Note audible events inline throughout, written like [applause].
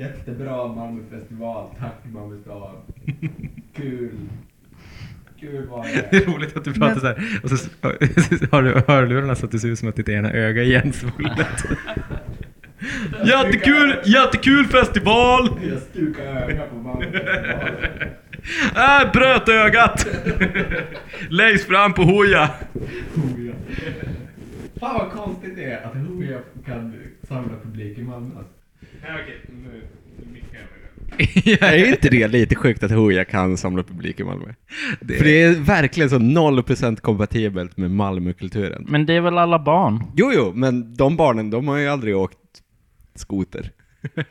Jättebra Malmöfestival, tack Malmö stad. Kul. Kul var Det [laughs] det. är roligt att du pratar så här och så [laughs] har du hörlurarna så att det ser ut som att ditt ena öga är igensvullet. [laughs] Jättekul, jättekul festival! Jag stukar ögat på Malmöfestivalen. Äh, bröt ögat! Längst fram på hoja! Hooja. Fan vad konstigt det är att Hooja kan samla publik i Malmö. Okej. Nu, nu mickar jag mig. [laughs] Är inte det lite sjukt att Hooja kan samla publik i Malmö? Det- För det är verkligen så 0% kompatibelt med Malmökulturen. Men det är väl alla barn? Jo, jo, men de barnen, de har ju aldrig åkt skoter. [laughs] Nej,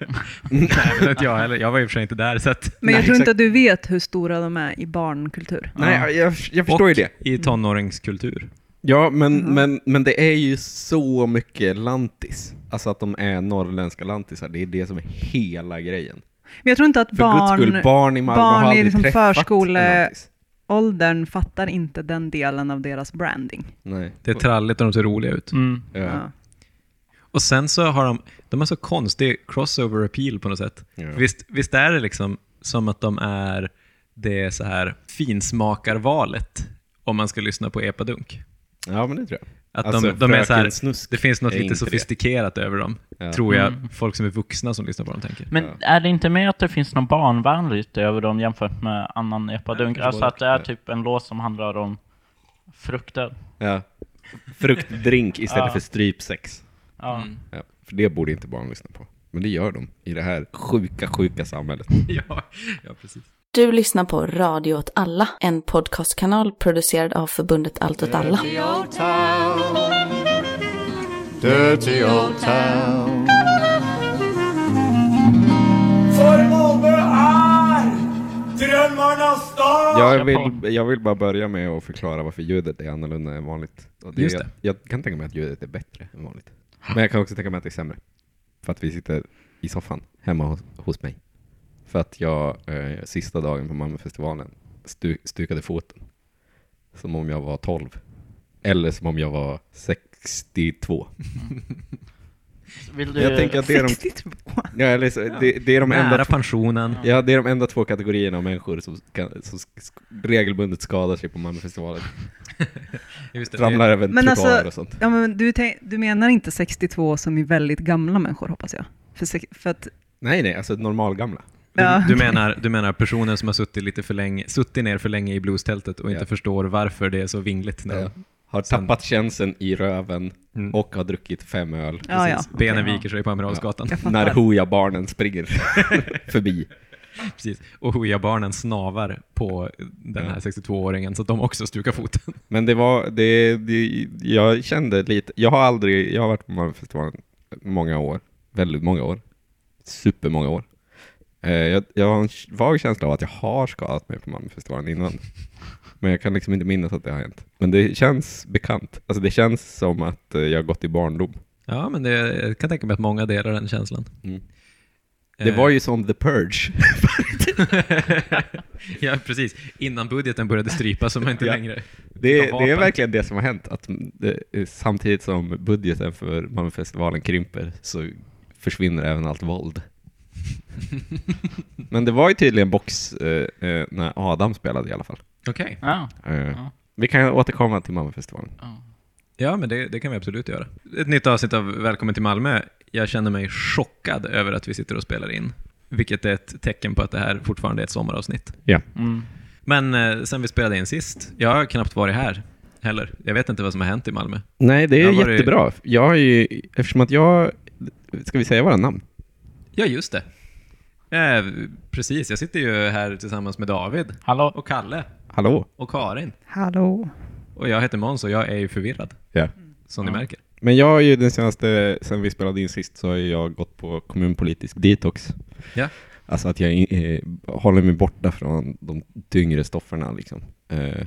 men inte jag heller. Jag var i och för sig inte där så att... Men jag Nej, tror inte att du vet hur stora de är i barnkultur. Nej, jag, jag förstår ju Och det. i tonåringskultur. Ja, men, Mhm. men, men det är ju så mycket lantis. Alltså att de är norrländska lantisar, det är det som är hela grejen. Men jag tror inte att För guds skull, barn, barn i Malmö barn har i aldrig liksom träffat förskole- en lantis. åldern fattar inte den delen av deras branding. Nej. Det är tralligt och de ser roliga ut. Mm. Ja. Ja. Och sen så har de, de har så konstig crossover appeal på något sätt. Ja. Visst, visst är det liksom som att de är det så här finsmakarvalet om man ska lyssna på epadunk. ja, men det tror jag. Att Alltså, de, de är så här, det finns något lite inte det. sofistikerat över dem, Ja. tror jag. Mm. Folk som är vuxna som lyssnar på dem tänker. Men Ja. är det inte mer att det finns något barnvänligt över dem jämfört med annan epadunk? Jag Alltså att det är typ en låt som handlar om frukter. Ja. Fruktdrink istället Ja. för strypsex. Ja. Mm. Ja, för det borde inte barn lyssna på. Men det gör de i det här sjuka, sjuka samhället. [laughs] Ja, ja, precis. Du lyssnar på Radio åt alla, en podcastkanal producerad av förbundet Allt åt alla. Dirty old town. Dirty old town. För Malmö är drömmarnas stad! Jag vill, jag vill bara börja med att förklara varför ljudet är annorlunda än vanligt. Och det, Just det. Jag kan tänka mig att ljudet är bättre än vanligt. Men jag kan också tänka mig att det är sämre. För att vi sitter i soffan hemma hos, hos mig. För att jag eh, sista dagen på Malmöfestivalen stu, stukade foten. Som om jag var 12. Eller som om jag var 62. [laughs] Vill du... Jag tänker att det är de, 62. ja, eller, så- det, det är de enda Nära pensionen. Ja, det är de enda två kategorierna av människor som, kan, som sk- regelbundet skadar sig på Malmöfestivalen. [laughs] Just det, Ramlar över Men alltså- och sånt. Ja, men du, du menar inte 62 som är väldigt gamla människor hoppas jag? För, för att, Nej, nej, alltså normalgamla. Ja. Du, du, menar, du menar personer som har suttit, lite för länge, suttit ner för länge i bluestältet och inte Ja. förstår varför det är så vingligt. När Ja. Har Sen- tappat känseln i röven Mm. och har druckit fem öl. Ja, ja. Precis. Benen ja. viker sig på Amiralsgatan. När Hooja-barnen springer [laughs] förbi. Precis. Och Hooja-barnen snavar på den här Ja. 62-åringen så att de också stukar foten. [laughs] Men det var, det, det, jag kände lite, jag har aldrig, jag har varit på Malmöfestivalen många år, väldigt många år, supermånga år. Eh, jag, jag har en vag känsla av att jag har skadat mig på Malmöfestivalen innan. Men jag kan liksom inte minnas att det har hänt. Men det känns bekant. Alltså det känns som att eh, jag har gått i barndom. Ja, men det, jag kan tänka mig att många delar den känslan. Mm. Det Eh, var ju som The Purge. [laughs] ja, precis. Innan budgeten började strypas så man inte Ja. längre... Det, det är verkligen det som har hänt. Att det, samtidigt som budgeten för Malmöfestivalen krymper så försvinner även allt våld. [laughs] Men det var ju tydligen box eh, eh, när Adam spelade i alla fall. Okej. Ja. Eh, Ja. Vi kan återkomma till Malmöfestivalen. ja. Ja, men det, det kan vi absolut göra. Ett nytt avsnitt av Välkommen till Malmö. Jag känner mig chockad över att vi sitter och spelar in. Vilket är ett tecken på att det här fortfarande är ett sommaravsnitt. Mm. Men eh, sen vi spelade in sist, jag har knappt varit här heller. Jag vet inte vad som har hänt i Malmö. Nej, det är Jag har varit- jättebra. Jag har ju, eftersom att jag... Ska vi säga våra namn? Ja, just det. Eh, precis, jag sitter ju här tillsammans med David Hallå? och Kalle Hallå? och Karin. Hallå. Och jag heter Måns och jag är ju förvirrad, Ja. som ni Ja. märker. Men jag har ju den senaste, sen vi spelade in sist, så har jag gått på kommunpolitisk detox. Ja. Alltså att jag eh, håller mig borta från de tyngre stofferna liksom. Eh,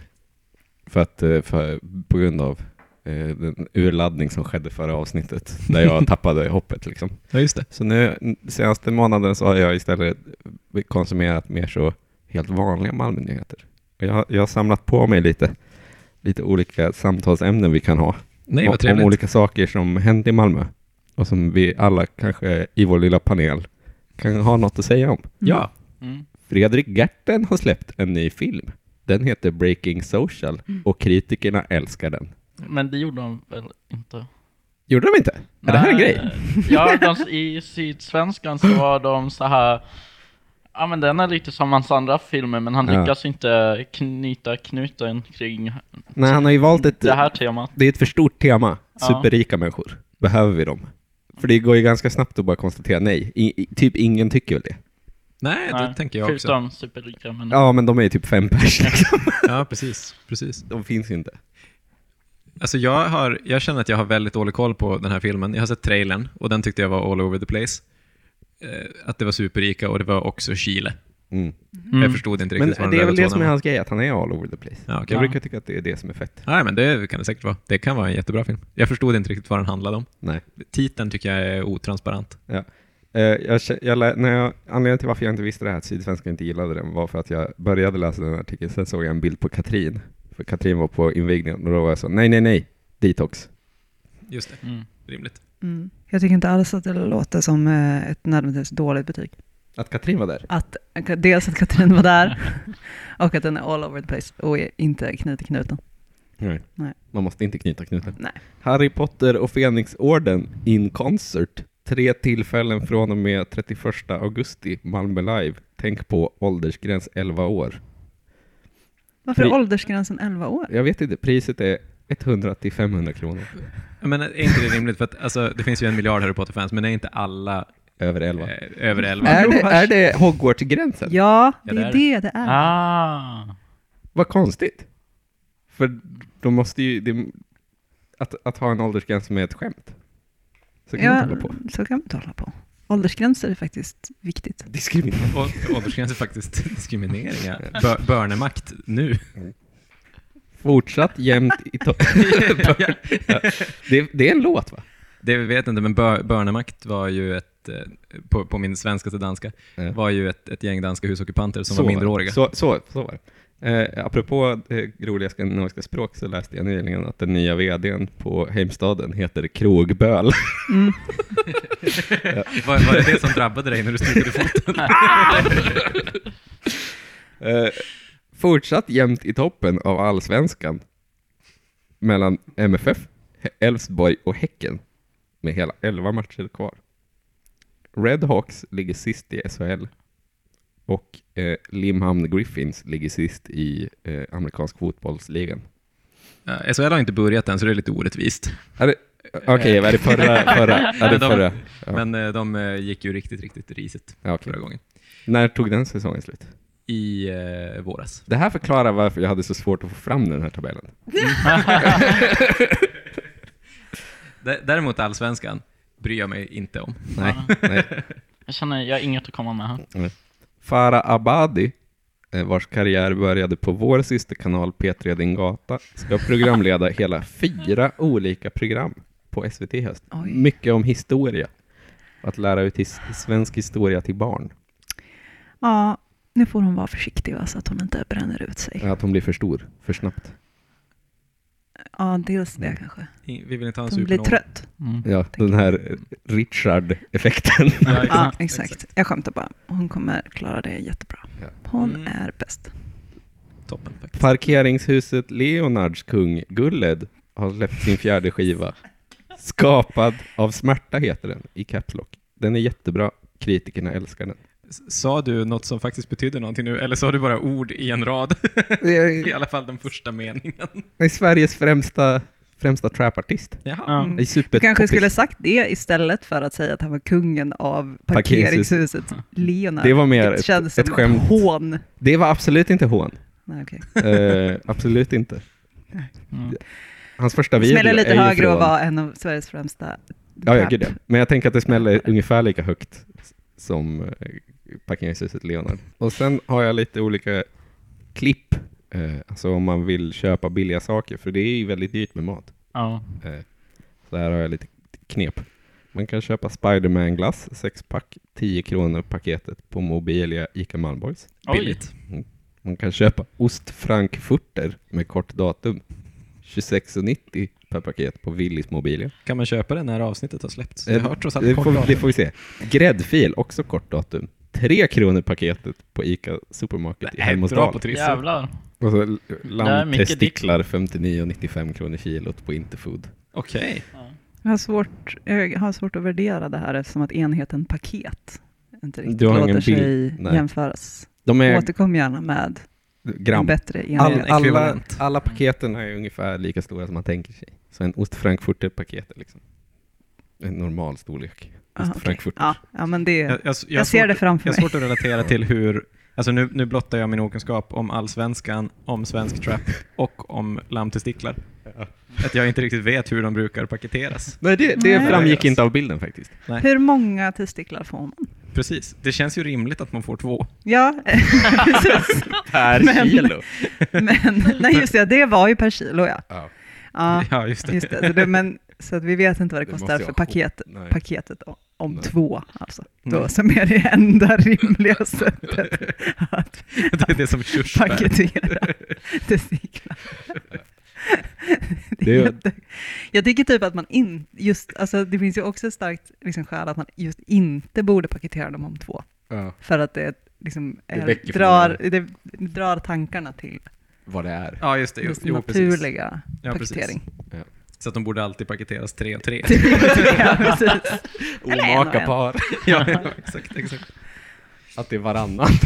för att, eh, för, på grund av den urladdning som skedde förra avsnittet, där jag [laughs] tappade hoppet liksom. Ja, just det. Så nu, senaste månaden så har jag istället konsumerat mer så helt vanliga Malmönyheter. Jag, har- jag har samlat på mig lite, lite olika samtalsämnen vi kan ha. Nej, om, vad trevligt. om olika saker som hänt i Malmö. Och som vi alla kanske i vår lilla panel kan ha något att säga om. Ja, Mm. Fredrik Gerten har släppt en ny film. Den heter Breaking Social och kritikerna älskar den. Men det gjorde de väl inte? Gjorde de inte? Är det här en Nej. grej? Ja, de, i Sydsvenskan så var de så här. Ja men den är lite som hans andra filmer men han Ja. lyckas inte knyta knuten kring Nej, han har ju valt ett... det här temat. Det är ett för stort tema. Ja. Superrika människor. Behöver vi dem? För det går ju ganska snabbt att bara konstatera nej. I, i, typ ingen tycker väl det. nej, det Nej, tänker jag också. Förutom superrika men Ja, men de är ju typ fem pers liksom. Ja, precis. precis. De finns ju inte. Alltså jag, har, jag känner att jag har väldigt dålig koll på den här filmen. Jag har sett trailern och den tyckte jag var all over the place. Eh, att det var superrika och det var också Chile. Mm. Mm. Jag förstod inte Men riktigt vad det den är väl det som är hans grej, att han är all over the place. Ja, okej. Jag brukar tycka att det är det som är fett. Nej, men det kan det säkert vara. Det kan vara en jättebra film. Jag förstod inte riktigt vad den handlade om. Nej. Titeln tycker jag är otransparent. Eh, jag, jag, när jag, anledningen till varför jag inte visste det här, att Sydsvenskan inte gillade den, var för att jag började läsa den här artikeln, sen såg jag en bild på Katrin. För Katrin var på invigningen och då var jag så, nej, nej, nej, detox. Just det, Mm. rimligt. Mm. Jag tycker inte alls att det låter som eh, ett nödvändigtvis dåligt betyg. Att Katrin var där? Att, dels att Katrin var där [laughs] [laughs] och att den är all over the place och inte knut i knuten. Nej. Nej. Man måste inte knyta knuten. Nej. Harry Potter och Fenixorden in concert. Tre tillfällen från och med 31 augusti, Malmö Live. Tänk på åldersgräns 11 år. Varför är Pri- åldersgränsen 11 år? Jag vet inte, priset är 100 till 500 kronor. Men är inte det rimligt? För att alltså, det finns ju en miljard Harry Potter-fans, men är inte alla Över 11. eh, över 11? Är det, är det Hogwarts-gränsen? Ja, det är det det är. Ah. Vad konstigt. För de måste ju... Det, att, att ha en åldersgräns som är ett skämt. Så kan man Ja, inte hålla på. så kan man inte hålla på. Åldersgränser är faktiskt viktigt. Diskriminering. Och åldersgräns är faktiskt diskriminering. Ja. Bör, börnemakt nu. Fortsatt jämnt i to- [laughs] ja. det, det är en låt va? Det vet inte, men bör, börnemakt var ju ett, eh, på, på min svenska till danska, var ju ett, ett gäng danska husockupanter som var minderåriga. Så, så, så var det. Eh, apropå eh, roliga skandinaviska språk så läste jag nyligen att den nya vdn på Heimstaden heter Krogböl. Mm. [laughs] Var, var det det som drabbade dig när du stukade foten? [laughs] Eh, fortsatt jämnt i toppen av allsvenskan mellan MFF, Elfsborg och Häcken med hela 11 matcher kvar. Red Hawks ligger sist i SHL och eh, Limhamn Griffins ligger sist i eh, amerikansk fotbollsligan. Ja, SHL har inte börjat än, så det är lite orättvist. Är det- Okej, var det förra? [laughs] förra? Är det de, förra? Ja. Men eh, de eh, gick ju riktigt, riktigt risigt Ja, okej. förra gången. När tog den säsongen slut? I eh, våras. Det här förklarar varför jag hade så svårt att få fram den här tabellen. [laughs] Däremot allsvenskan bryr jag mig inte om. Nej, [laughs] nej. Jag känner, jag har inget att komma med här. Farah Abadi, eh, vars karriär började på vår systerkanal P3 Din Gata, ska programleda hela fyra olika program på SVT i höst. Oj. Mycket om historia. Att lära ut his- svensk historia till barn. Ja, nu får hon vara försiktig va, så att hon inte bränner ut sig. Att hon blir för stor, för snabbt. Ja, dels det kanske. I- Vi vill inte ha en Hon blir trött. Mm. Ja, den här Richard-effekten. [laughs] Ja, Ja, exakt. exakt. Jag skämtar bara. Hon kommer klara det jättebra. Ja. Hon Mm. är bäst. Toppen faktiskt. Parkeringshuset Leonards kung Gulled har släppt sin fjärde skiva. Skapad av smärta heter den, i Caps Lock. Den är jättebra, kritikerna älskar den. Sa du något som faktiskt betyder någonting nu, eller sa du bara ord i en rad? [laughs] I alla fall den första meningen. Det är Sveriges främsta, främsta trapartist. Jaha. Ja. Mm. Det är Du kanske skulle sagt det istället för att säga att han var kungen av parkeringshuset [laughs] Leonard. Det var mer det ett- känns ett som skämt. hån. Det var absolut inte hån. Nej, okej. Eh, absolut inte. [laughs] Mm. Hans första Det video smäller lite är högre från... att vara en av Sveriges främsta Ja, ja, trap. gud ja. Men jag tänker att det smäller ungefär lika högt som eh, parkeringshuset Leonard. Och sen har jag lite olika klipp, eh, alltså om man vill köpa billiga saker, för det är ju väldigt dyrt med mat. Ja. Eh, så här har jag lite knep. Man kan köpa Spiderman-glass, sexpack, 10 kronor paketet på Mobilia Ica Malmborgs. Billigt. Man kan köpa ostfrankfurter med kort datum, 26,90 per paket på Willys Mobilia. Kan man köpa det när avsnittet har släppts? Jag Eh, har trots allt det, får, det får vi se. Gräddfil, också kort datum. Tre kronor paketet på ICA Supermarket i trissor. Jävlar. Och så lammtestiklar 59,95 kronor kilot på Interfood. Okej. Jag har, svårt, jag har svårt att värdera det här eftersom att enheten paket inte riktigt Du har ingen låter sig? Nej. jämföras. De är Återkom gärna med gram. bättre All- alla, alla paketen är ungefär lika stora som man tänker sig. Så en ostfrankfurter-paket är liksom en normal storlek. Aha. Ostfrankfurter. ja, ja, men det, Jag, jag, jag, ser svårt- det framför Jag har mig. svårt att relatera till hur, alltså nu, nu blottar jag min okunskap om allsvenskan, om svensk trap och om lammtestiklar. Att jag inte riktigt vet hur de brukar paketeras. Nej, det, det Nej. framgick inte av bilden faktiskt. Hur många testiklar får man? Precis. Det känns ju rimligt att man får två. Ja, [laughs] precis. Per Men- kilo. Men nej, just det, det var ju per kilo ja. Ja. Ja, Ja, just det. just det men, så att vi vet inte vad det Det kostar för paket, Nej. paketet om Nej. två, alltså. Då, Nej. som är det enda rimliga [laughs] sättet att [laughs] Det är det som körsbär. paketera testiklar. [laughs] Det Det är jätte... Jag tycker typ att man in, just, alltså det finns ju också ett starkt liksom, skäl att man just inte borde paketera dem om två. Ja, För att det liksom Det är, drar, det drar tankarna till vad det är. Ja, just det. Just jo, precis. naturliga Ja, precis. paketering. Så att de borde alltid paketeras tre och tre. [laughs] ja, precis. En Omaka en. par. [laughs] ja, ja, exakt, exakt. Att det är varannan. [laughs]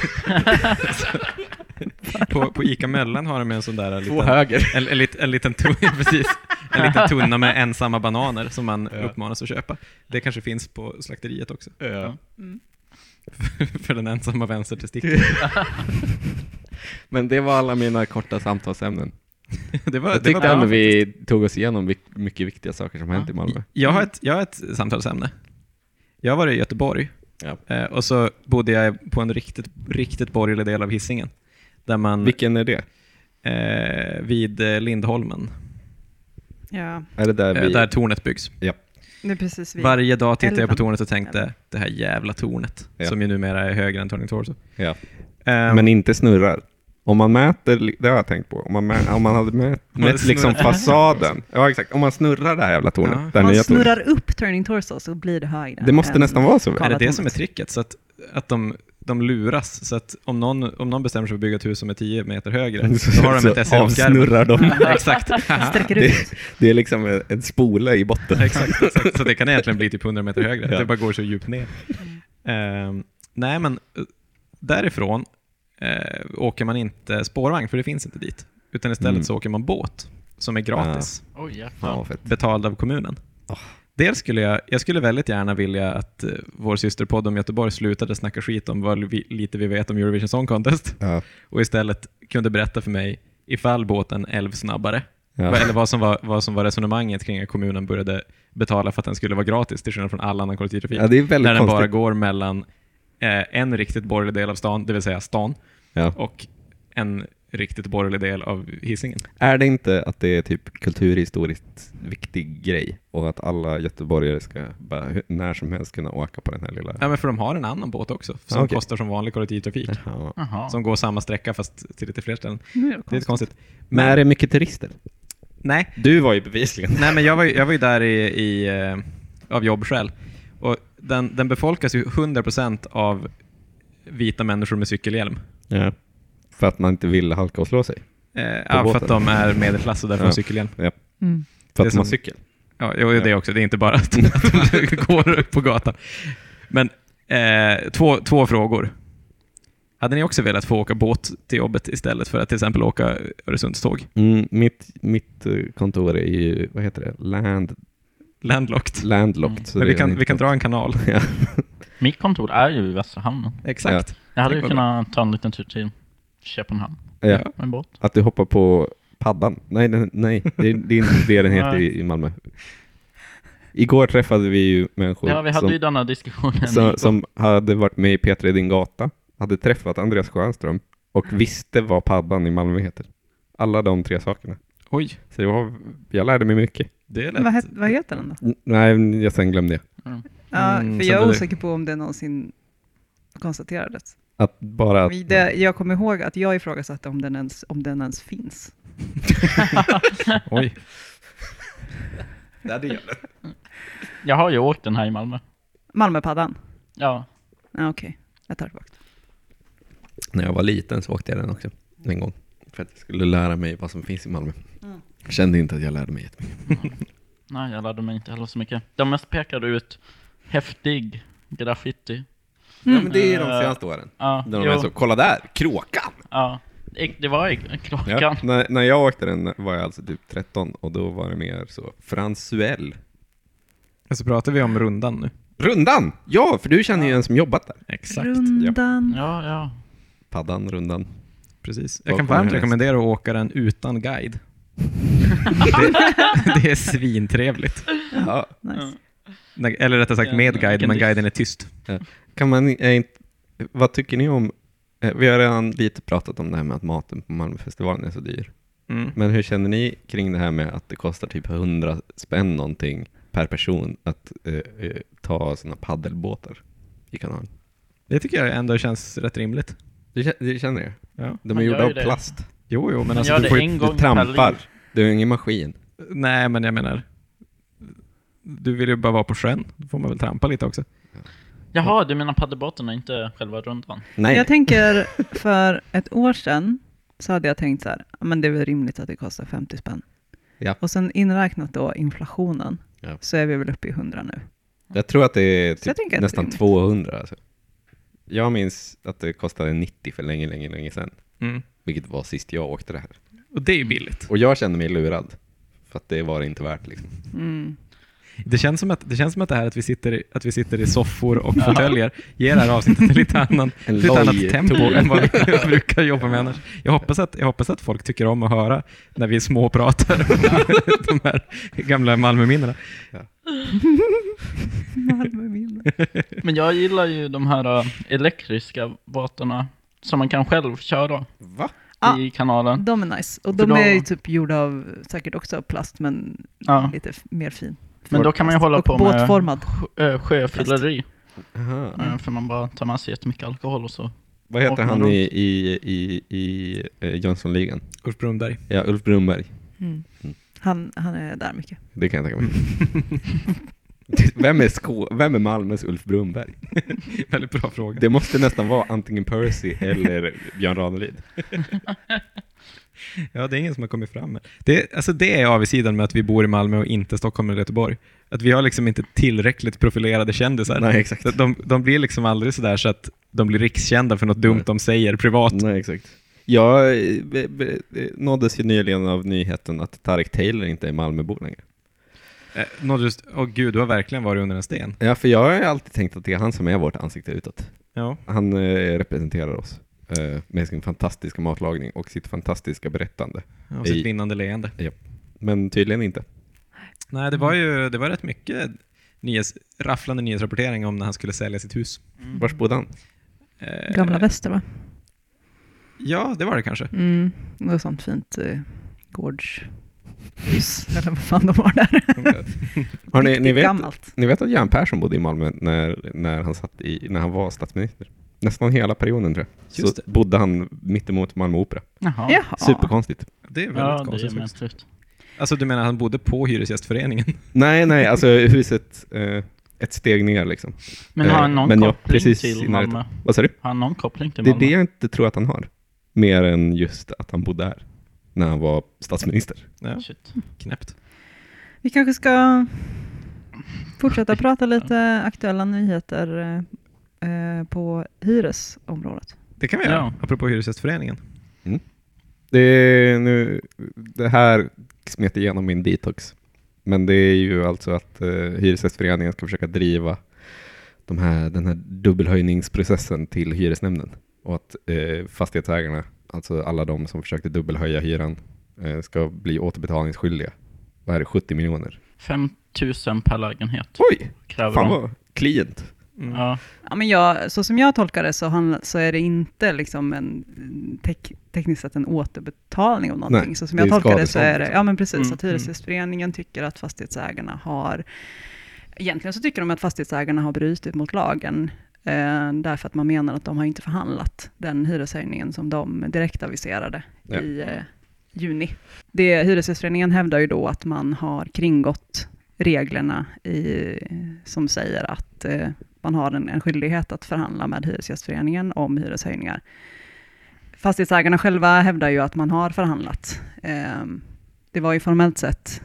På, på ICA Mellan har de en sån där Två liten, höger. en, en, lit- en, liten tunna, precis, en liten tunna med ensamma bananer som man Ja. uppmanas att köpa. Det kanske finns på slakteriet också. Ja. Mm. För den ensamma vänstertestikeln. Men det var alla mina korta samtalsämnen. [laughs] Det var, Jag det var tyckte ändå vi tog oss igenom mycket viktiga saker som hänt i Malmö. Jag har ett, jag har ett samtalsämne. Jag varit i Göteborg Ja. eh, och så bodde jag på en riktigt, riktigt borgerlig del av Hisingen. Där man, Vilken är det? eh, vid eh, Lindholmen, Ja, Är det där eh, vi... där tornet byggs. det är precis vi. Varje dag tittade jag på tornet och tänkte, det här jävla tornet, Ja. som ju numera är högre än Turning Torso. Ja. Ehm, Men inte snurrar. Om man mäter, det har jag tänkt på, om man, mä, om man hade mätt, mätt liksom snurrar. fasaden. Ja exakt, om man snurrar det här jävla tornet. Ja. Om man nya tornet. snurrar upp Turning Torso så blir det högre. Det måste nästan vara så är det det som är tricket? Så att, att de, de luras, så att om någon, om någon bestämmer sig för att bygga ett hus som är 10 meter högre, [laughs] då har de ett Så SL-garv. avsnurrar de. [laughs] Exakt. [laughs] Sträcker Det, ut. det är liksom en, en spola i botten. exakt, exakt. Så det kan egentligen bli typ 100 meter högre. Ja. Det bara går så djupt ner. Ehm, nej, men eh, därifrån eh, åker man inte spårvagn, för det finns inte dit. Utan istället Mm. så åker man båt, som är gratis, jäklar. vad fett. betald av kommunen. Oh. Dels skulle jag, jag skulle väldigt gärna vilja att eh, vår systerpodd om Göteborg slutade snacka skit om vad vi, lite vi vet om Eurovision Song Contest Ja. och istället kunde berätta för mig ifall båten älv snabbare. Ja. Eller vad som, var, vad som var resonemanget kring att kommunen började betala för att den skulle vara gratis, till skillnad från all annan kollektivtrafik. ja, det är väldigt där den bara går mellan en riktigt borgerlig del av stan, det vill säga stan, Ja. och en riktigt borgerlig del av Hisingen. Är det inte att det är typ kulturhistoriskt viktig grej och att alla göteborgare ska bara när som helst kunna åka på den här lilla... Ja, men för de har en annan båt också, som Okej. kostar som vanlig kollektivtrafik. Jaha. Jaha. Som går samma sträcka fast till lite fler ställen. Nu är det Det är konstigt. lite konstigt. Men är det mycket turister? Nej, Du var ju bevisligen. Nej, men jag var, ju- jag var ju där i, i, eh, av jobbskäl. Och den, den befolkas ju 100% av vita människor med cykelhjälm. Ja. För att man inte vill halka och slå sig. Eh, ja, för båten. att de är medelklass och därför Ja. har cykelhjälm. Mm. För Det är att de har som- cykel. Ja, jo, det också. Det är inte bara att, de [laughs] går upp på gatan. Men eh, två, två frågor. Hade ni också velat få åka båt till jobbet istället för att till exempel åka Öresundståg? Mm, mitt, mitt eh, kontor är ju, vad heter det, land, Landlocked. landlocked. så Men vi kan, vi kan dra en kanal. [laughs] Ja. Mitt kontor är ju i Västra hamnen. Exakt. Jag hade ju kunnat ta en liten tur till Köpenhamn Ja. Ja. med en båt. Att du hoppar på paddan. Nej, den, nej det, är, det är inte det den [laughs] heter i, i Malmö. Igår träffade vi ju människor Ja, vi hade som, ju denna diskussionen. som, som hade varit med i Petra i din gata, hade träffat Andreas Sjöström och visste vad paddan i Malmö heter. Alla de tre sakerna. Oj, Så det var, jag lärde mig mycket. Det är Vad, het, vad heter den då? N- Nej, jag sen glömde jag. Mm. Ja, för jag är det- osäker på om det någonsin konstaterades. Att bara att, Det, jag kommer ihåg att jag ifrågasatte om den ens, om den ens finns. [laughs] Oj. Ja, det gör det. Jag har ju åkt den här i Malmö. Malmöpaddan? Ja. Ja, okej. Jag tar tillbaka. När jag var liten så åkte jag den också, en gång. För att jag skulle lära mig vad som finns i Malmö. Mm. Jag kände inte att jag lärde mig jättemycket. [laughs] Nej, jag lärde mig inte heller så mycket. De mest pekade ut häftig graffiti. Ja, men det är de Mm. senaste åren. Ja, Där de jo, är så, kolla där, kråkan! ja. Det- Det var i klockan. Ja, när, när jag åkte den var jag alltså typ 13 och då var det mer så, Fransuell. Och så pratar vi om rundan nu. Rundan! Ja, för du känner ju en som jobbat där. Exakt. Rundan. Ja, ja. Paddan, rundan. Precis. Jag kan varmt rekommendera att åka den utan guide. [laughs] det, det är svintrevligt. Ja. Nice. Eller rättare sagt Ja, med guide, men guiden är tyst. Kan man eh, inte, vad tycker ni om, eh, vi har redan lite pratat om det här med att maten på Malmöfestivalen är så dyr. Mm. Men hur känner ni kring det här med att det kostar typ 100 spänn någonting per person att eh, eh, ta sådana paddelbåtar i kanalen? Det tycker jag ändå känns rätt rimligt. Det, kä- det känner jag. Ja. De är Man gjorda gör av ju det. plast. Jo, jo, men Man alltså gör du det får ju, en Du gång per trampar. liv. Det är ingen maskin. Nej, men jag menar, du vill ju bara vara på sjön. Då får man väl trampa lite också. Jaha, du menar paddelbåten och inte själva rundan? Nej. Jag tänker för ett år sedan så hade jag tänkt så här, "Ja, men det är väl rimligt att det kostar 50 spänn. Ja. Och sen inräknat då inflationen Ja. så är vi väl uppe i 100 nu. Jag tror att det är jag typ tänker att nästan det är- 200. Alltså. Jag minns att det kostade 90 för länge, länge, länge sedan. Mm. Vilket var sist jag åkte det här. Och det är ju billigt. Och jag kände mig lurad. För att det var det inte värt liksom. Mm. Det känns som att det, känns som att det här att vi sitter i, att vi sitter i soffor och fåtöljer ger det här avsnittet en lite, annan, [laughs] En lite annat tempo än vad vi brukar jobba med annars. Jag hoppas, att, jag hoppas att folk tycker om att höra när vi småpratar om [laughs] de här gamla Malmöminnena. Malmöminne. [laughs] Men jag gillar ju de här äh, elektriska båtarna som man kan själv köra Va? I kanalen. De är nice. Och För de då- är ju typ gjorda av, säkert också av plast, men Ja. lite f- mer fin. Men då kan man ju hålla och på med båtformad. äh, sjöfylleri. Aha. Äh, För man bara tar med sig jättemycket alkohol och så. Vad heter han i, i, i, i eh, Jönssonligan? Ulf Brunberg. Ja, Ulf Brunberg. Mm. Han, han är där mycket. Det kan jag tänka mig. [laughs] vem, är Skå vem är Malmös Ulf Brunberg? [laughs] Väldigt bra fråga. Det måste nästan vara antingen Percy eller Björn Ranelid. [laughs] Ja, det är ingen som har kommit fram med. Det, alltså det är avsidan med att vi bor i Malmö och inte Stockholm eller Göteborg. Att vi har liksom inte tillräckligt profilerade kändisar. Nej, exakt. De, de blir liksom aldrig sådär så att de blir rikskända för något dumt Nej. de säger privat. Nej, exakt. Jag eh, be- be- nåddes ju nyligen av nyheten att Tarek Taylor inte är Malmöbo längre. Eh, just, åh gud, du har verkligen varit under en sten. Ja, för jag har ju alltid tänkt att det är han som är vårt ansikte utåt. Ja. Han eh, representerar oss eh, med sin fantastiska matlagning och sitt fantastiska berättande. Och sitt I- vinnande leende. Men tydligen inte. Nej, det var ju det var rätt mycket nyhets, rafflande nyhetsrapportering om när han skulle sälja sitt hus. Vars bodde han? Eh, Gamla väster va? Ja, det var det kanske. Mm. Det var sånt fint eh, gårdshus, eller vad fan de har där. [laughs] Har ni, ni, vet, ni vet att Göran Persson bodde i Malmö när, när, han, satt i, när han var statsminister? Nästan hela perioden tror jag. Just Så det. bodde han mittemot Malmö Opera. Jaha. Jaha. Superkonstigt. Det är väldigt Ja, det konstigt är faktiskt. Alltså du menar han bodde på Hyresgästföreningen? [laughs] Nej, nej, alltså huset eh, ett steg ner liksom. Men Eh, har han någon men ja, koppling i till. Malmö? Vad sa du? Har han någon koppling till Det är Malmö? det jag inte tror att han har. Mer än just att han bodde här. När han var statsminister. Ja, Shit. knäppt. Vi kanske ska fortsätta prata lite aktuella nyheter eh, eh, på hyresområdet. Det kan vi göra, Ja. apropå Hyresgästföreningen. Det, är nu, det här smet igenom min detox. Men det är ju alltså att eh, Hyresgästföreningen ska försöka driva de här, den här dubbelhöjningsprocessen till hyresnämnden. Och att eh, fastighetsägarna, alltså alla de som försökte dubbelhöja hyran, eh, ska bli återbetalningsskyldiga. Vad är det, 70 miljoner? 5 000 per lägenhet Oj! kräver Fan de. vad klient. Mm. Ja. Ja, men jag, så som jag tolkar det så, handla, så är det inte liksom en tek, tekniskt sett en återbetalning av någonting. Nej, så som jag tolkar det så är det, ja men precis, Mm, att Hyresgästföreningen tycker att fastighetsägarna har, egentligen så tycker de att fastighetsägarna har brutit mot lagen, eh, därför att man menar att de har inte förhandlat den hyreshöjningen som de direkt aviserade Ja. i, eh, juni. Det, Hyresgästföreningen hävdar ju då att man har kringgått reglerna i, som säger att eh, man har en, en skyldighet att förhandla med Hyresgästföreningen om hyreshöjningar. Fastighetsägarna själva hävdar ju att man har förhandlat. Ehm, det var ju formellt sett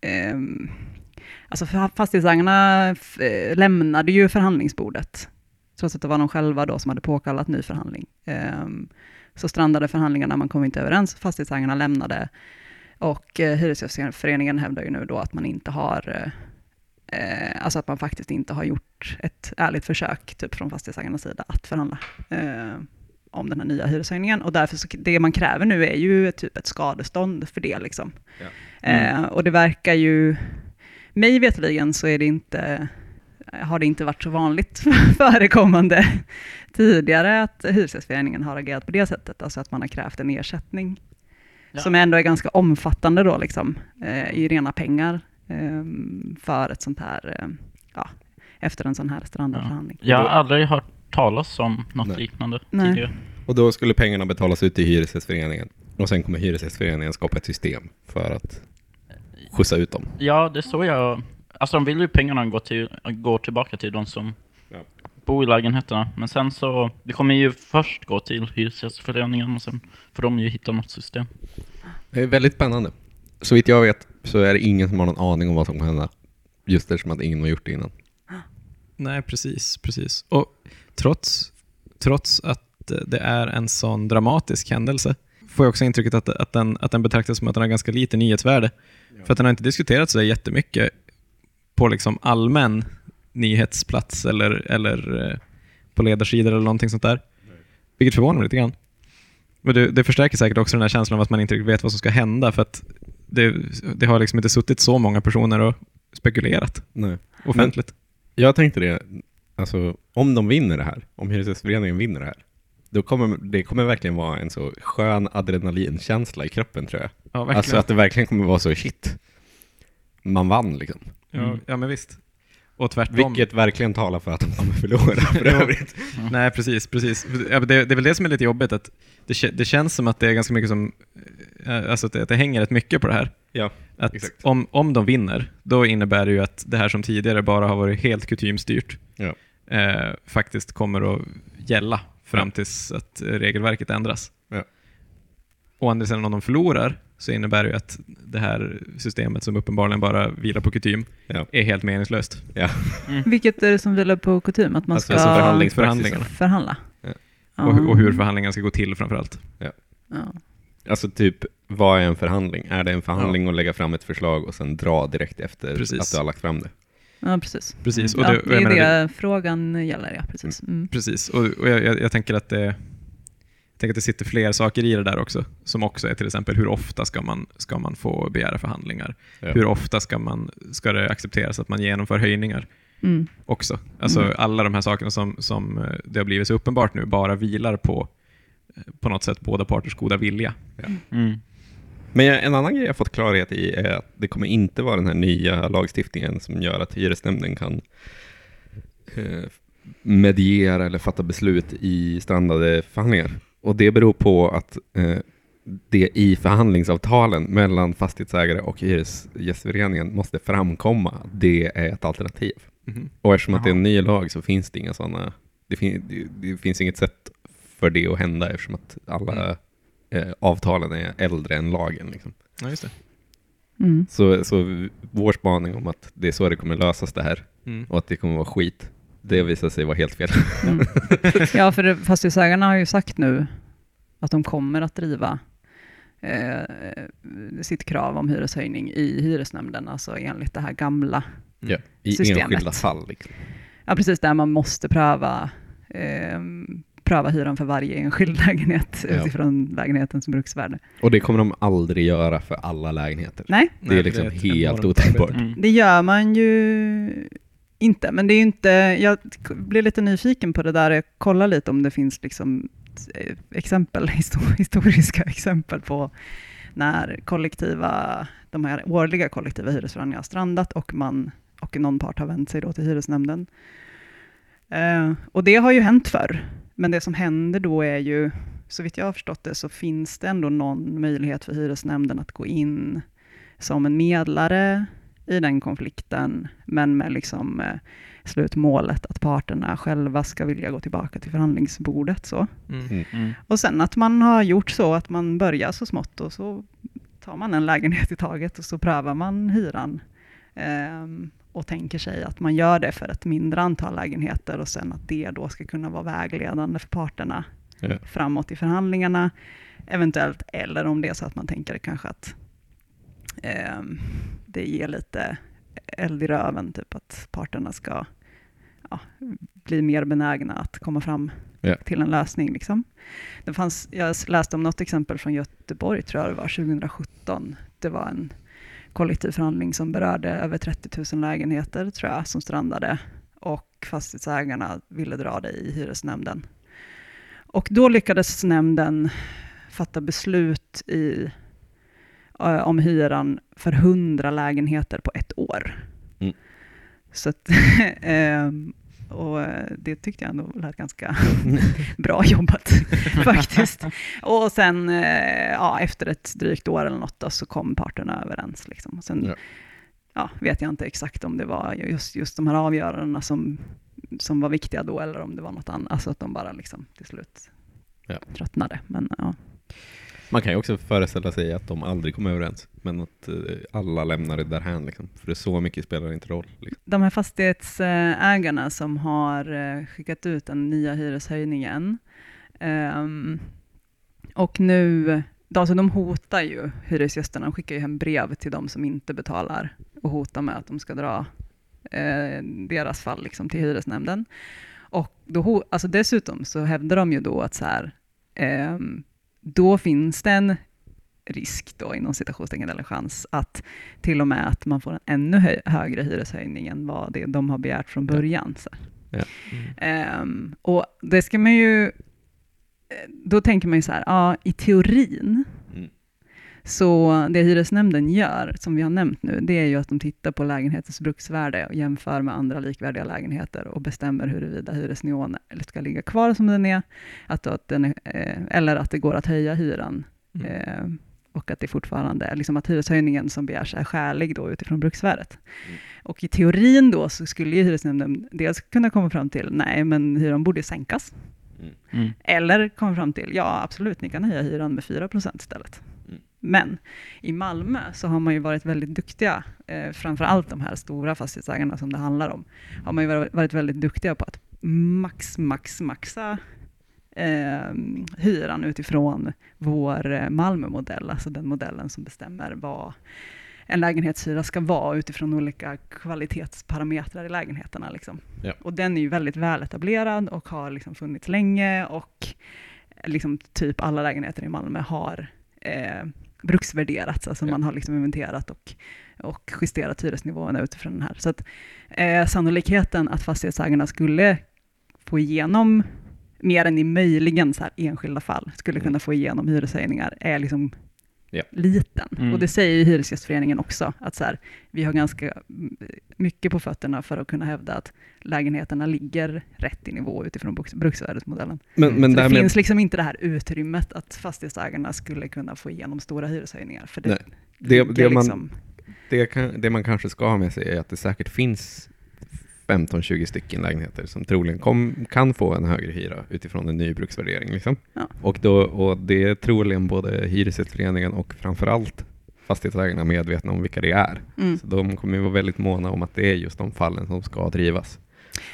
ehm, Alltså fa- fastighetsägarna lämnade ju förhandlingsbordet, trots att det var de själva då som hade påkallat ny förhandling. Ehm, så strandade förhandlingarna, man kom inte överens, fastighetsägarna lämnade och eh, Hyresgästföreningen hävdar ju nu då att man inte har, eh, eh, alltså att man faktiskt inte har gjort ett ärligt försök, typ från fastighetsägarnas sida, att förhandla eh, om den här nya hyreshöjningen. Och därför, så, det man kräver nu är ju typ ett skadestånd för det liksom. Ja. Eh, och det verkar ju, mig veterligen så är det inte, har det inte varit så vanligt [laughs] förekommande tidigare att Hyresgästföreningen har agerat på det sättet, alltså att man har krävt en ersättning Ja. som ändå är ganska omfattande då, liksom, eh, i rena pengar eh, för ett sånt här, eh, ja, efter en sån här strandad Ja. Jag har aldrig hört talas om något Nej. liknande Nej. tidigare. Och då skulle pengarna betalas ut till Hyresgästföreningen. Och sen kommer Hyresgästföreningen skapa ett system för att skjutsa ut dem. Ja, det är så jag... Alltså de vill ju pengarna gå, till, gå tillbaka till de som Ja. bor i lägenheterna. Men sen så, det kommer ju först gå till Hyresgästföreningen och sen får de ju hitta något system. Det är väldigt spännande. Så vitt jag vet så är det ingen som har någon aning om vad som kommer hända. Just eftersom att ingen har gjort det innan. Nej, precis, precis. Och trots, trots att det är en sån dramatisk händelse får jag också intrycket att, att, den, att den betraktas som att den har ganska lite nyhetsvärde. För att den har inte diskuterats så jättemycket på liksom allmän nyhetsplats eller, eller eh, på ledarsidor eller någonting sånt där. Vilket förvånar mig lite grann. Men det, det förstärker säkert också den här känslan av att man inte vet vad som ska hända för att det, det har liksom inte suttit så många personer och spekulerat Nej. offentligt. Jag tänkte det, alltså om de vinner det här, om Hyresgästföreningen vinner det här, då kommer det kommer verkligen vara en så skön adrenalinkänsla i kroppen tror jag. ja, verkligen. Alltså att det verkligen kommer vara så shit. Man vann liksom. Ja, ja men visst. Och tvärtom. Vilket verkligen talar för att de kommer förlora för [laughs] övrigt. [laughs] Nej, precis. precis. Ja, Det, det är väl det som är lite jobbigt, att det, det känns som att det är ganska mycket som, eh, alltså att det, att det hänger rätt mycket på det här. Ja, Att exakt. om, om de vinner, då innebär det ju att det här som tidigare bara har varit helt kutymstyrt, Ja. eh, faktiskt kommer att gälla fram Ja. tills att regelverket ändras. Ja. Å andra sidan, om de förlorar, så innebär det ju att det här systemet som uppenbarligen bara vilar på kutym, Ja. är helt meningslöst. Ja. Vilket är det som vilar på kutym? Att man Alltså, ska alltså Förhandlingarna. förhandla? Ja. Och, och hur förhandlingarna ska gå till framförallt. Ja. Alltså typ, vad är en förhandling? Är det en förhandling att lägga fram ett förslag och sen dra direkt efter Precis. att du har lagt fram det? Ja, precis. Precis. Och ja, det, det och jag är menar, det frågan gäller, ja. Precis. Mm. Precis, och, och jag, jag, jag tänker att det jag tänker att det sitter fler saker i det där också, som också är till exempel hur ofta ska man, ska man få begära förhandlingar? Ja. Hur ofta ska, man, ska det accepteras att man genomför höjningar Mm. också? Alltså Mm. alla de här sakerna som, som eh, det har blivit så uppenbart nu bara vilar på på något sätt båda parters goda vilja. Mm. Men en annan grej jag fått klarhet i är att det kommer inte vara den här nya lagstiftningen som gör att hyresnämnden kan eh, mediera eller fatta beslut i strandade förhandlingar. Och det beror på att eh, det i förhandlingsavtalen mellan fastighetsägare och hyresgästföreningen måste framkomma att det är ett alternativ. Mhm. Och eftersom att det är en ny lag så finns det inga sådana, det, fin, det, det finns inget sätt för det att hända eftersom att alla eh, avtalen är äldre än lagen. Liksom. Ja, just det. Mm. Så, så vår spaning om att det är så det kommer lösas det här Mm. och att det kommer vara skit, det visar sig vara helt fel. Mm. [laughs] Ja, för fastighetsägarna har ju sagt nu att de kommer att driva eh, sitt krav om hyreshöjning i hyresnämnden, alltså enligt det här gamla. Ja, I Systemet. enskilda fall. Liksom. Ja, precis där man måste pröva, eh, pröva hyran för varje enskild [laughs] lägenhet Ja. utifrån lägenhetens bruksvärde. Och det kommer de aldrig göra för alla lägenheter. Nej, Det Nej, är liksom ett helt enormt otänkbart. arbete. Mm. det gör man ju inte, men det är inte, jag blir lite nyfiken på det där, jag kollar lite om det finns liksom eh, exempel, [laughs] histo- historiska exempel på när kollektiva, de här årliga kollektiva hyresförhandlingarna har strandat och, man, och någon part har vänt sig då till hyresnämnden. Eh, och det har ju hänt förr, men det som händer då är ju, så vitt jag har förstått det, så finns det ändå någon möjlighet för hyresnämnden att gå in som en medlare i den konflikten, men med liksom eh, slutmålet att parterna själva ska vilja gå tillbaka till förhandlingsbordet. Så. Mm. Mm. Och sen att man har gjort så att man börjar så smått och så tar man en lägenhet i taget och så prövar man hyran. Ehm, och tänker sig att man gör det för ett mindre antal lägenheter och sen att det då ska kunna vara vägledande för parterna Ja. framåt i förhandlingarna eventuellt. Eller om det är så att man tänker kanske att ehm, det ger lite eld i röven, typ att parterna ska ja, bli mer benägna att komma fram Ja. till en lösning. Liksom. Det fanns, jag läste om något exempel från Göteborg, tror jag det var, 2017. Det var en kollektiv förhandling som berörde över 30 000 lägenheter, tror jag, som strandade. Och fastighetsägarna ville dra det i hyresnämnden. Och då lyckades nämnden fatta beslut i, eh, om hyran för 100 lägenheter på ett år. Mm. Så att, [laughs] ehm, och eh, det tyckte jag ändå lät ganska [laughs] bra jobbat [laughs] faktiskt. Och sen eh, ja, efter ett drygt år eller något då, så kom parterna överens. Liksom. Och sen Ja. ja. vet jag inte exakt om det var just, just de här avgörandena som, som var viktiga då eller om det var något annat. Alltså att de bara liksom till slut Ja. tröttnade. Men ja. Man kan ju också föreställa sig att de aldrig kommer överens, men att eh, alla lämnar det därhän. Liksom. För det är så mycket spelar inte roll. Liksom. de här fastighetsägarna som har eh, skickat ut den nya hyreshöjningen ehm, och nu, alltså de hotar ju hyresgästerna, de skickar ju hem brev till de som inte betalar och hotar med att de ska dra eh, deras fall liksom till hyresnämnden. Och då, alltså dessutom så hävdar de ju då att så här, ehm, då finns det en risk då inom citationstecken eller chans att till och med att man får en ännu hö- högre hyreshöjning än vad det de har begärt från början. Så. Ja. Ehm, och det ska man ju, eh, då tänker man ju så här, ja i teorin, Mm. Så det hyresnämnden gör, som vi har nämnt nu, det är ju att de tittar på lägenhetens bruksvärde och jämför med andra likvärdiga lägenheter och bestämmer huruvida hyresnivån ska ligga kvar som den är, att, att den är eh, eller att det går att höja hyran. Mm. Eh, och att det fortfarande är liksom att hyreshöjningen som begärs är skälig då utifrån bruksvärdet. Mm. Och i teorin då så skulle ju hyresnämnden dels kunna komma fram till, nej men hyran borde sänkas. Mm. Eller komma fram till, ja absolut, ni kan höja hyran med 4% istället. Men i Malmö så har man ju varit väldigt duktiga, eh, framför allt de här stora fastighetsägarna som det handlar om, har man ju varit, varit väldigt duktiga på att max, max, maxa eh, hyran utifrån vår eh, Malmömodell, alltså den modellen som bestämmer vad en lägenhetshyra ska vara utifrån olika kvalitetsparametrar i lägenheterna. Liksom. Ja. Och den är ju väldigt väl etablerad och har liksom funnits länge och liksom typ alla lägenheter i Malmö har eh, bruksvärderats, alltså Ja. man har liksom inventerat och, och justerat hyresnivåerna utifrån den här. Så att eh, sannolikheten att fastighetsägarna skulle få igenom mer än i möjligen så här enskilda fall skulle Mm. kunna få igenom hyreshöjningar är liksom Ja. liten. Mm. Och det säger ju Hyresgästföreningen också, att så här, vi har ganska mycket på fötterna för att kunna hävda att lägenheterna ligger rätt i nivå utifrån bruks- bruksvärdesmodellen. Men, men det finns liksom inte det här utrymmet att fastighetsägarna skulle kunna få igenom stora hyreshöjningar. För det, Nej. det, det, man, liksom, det, kan, det man kanske ska ha med sig är att det säkert finns 15-20 stycken lägenheter som troligen kom, kan få en högre hyra utifrån en ny bruksvärdering. Liksom. Ja. Och, då, och det är troligen både Hyresgästföreningen och framförallt fastighetsägarna medvetna om vilka det är. mm. Så de kommer vara väldigt måna om att det är just de fallen som ska drivas.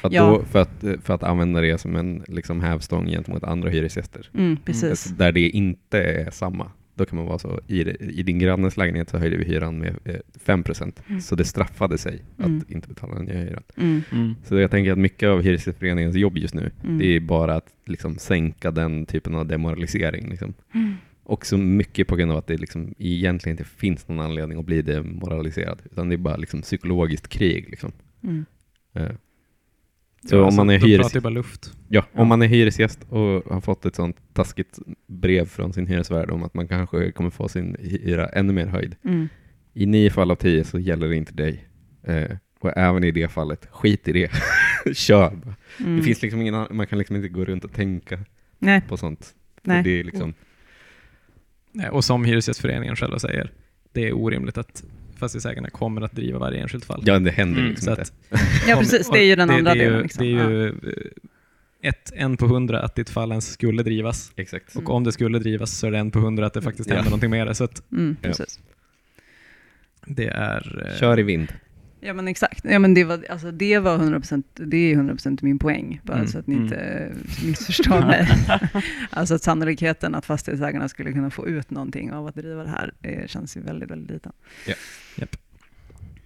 För att, Ja. då, för att, för att använda det som en liksom, hävstång gentemot andra hyresgäster. Mm, precis. Där det inte är samma. Då kan man vara så, i, i din grannes lägenhet så höjde vi hyran med eh, 5%. Mm. Så det straffade sig Mm. att inte betala den nya hyran. Mm, Mm. Så jag tänker att mycket av Hyresgästföreningens jobb just nu, mm. det är bara att liksom sänka den typen av demoralisering. Liksom. Mm. Och så mycket på grund av att det liksom egentligen inte finns någon anledning att bli demoraliserad. Utan det är bara liksom psykologiskt krig. Liksom. Mm. Eh, Så Ja, om man är hyres... bara luft. Ja, Ja. om man är hyresgäst och har fått ett sånt taskigt brev från sin hyresvärd om att man kanske kommer få sin hyra ännu mer höjd. Mm. I nio fall av tio så gäller det inte dig. Eh, och även i det fallet, skit i det. [laughs] Kör bara. Mm. Det finns liksom ingen, annan- man kan liksom inte gå runt och tänka Nej, på sånt. Nej. Det är liksom, Nej, Och som Hyresgästföreningen själva säger, det är orimligt att fastighetsägarna kommer att driva varje enskilt fall. ja, det händer Mm, liksom så inte. att- [laughs] Ja, precis. Det är ju den det, andra det är ju, delen. Liksom. Det är ju eh, ett, en på hundra att ditt fall ens skulle drivas. Exakt. Och om det skulle drivas så är det en på hundra att det faktiskt Ja. händer någonting med det. Så att ja. Mm, Ja. precis. det är... eh, Kör i vind. Ja men exakt. Ja, men det, var, alltså, det var 100%, det är 100% min poäng, bara Mm, så att ni mm. inte eh, missförstår mig. [laughs] alltså att sannolikheten att fastighetsägarna skulle kunna få ut någonting av att driva det här eh, känns ju väldigt, väldigt liten.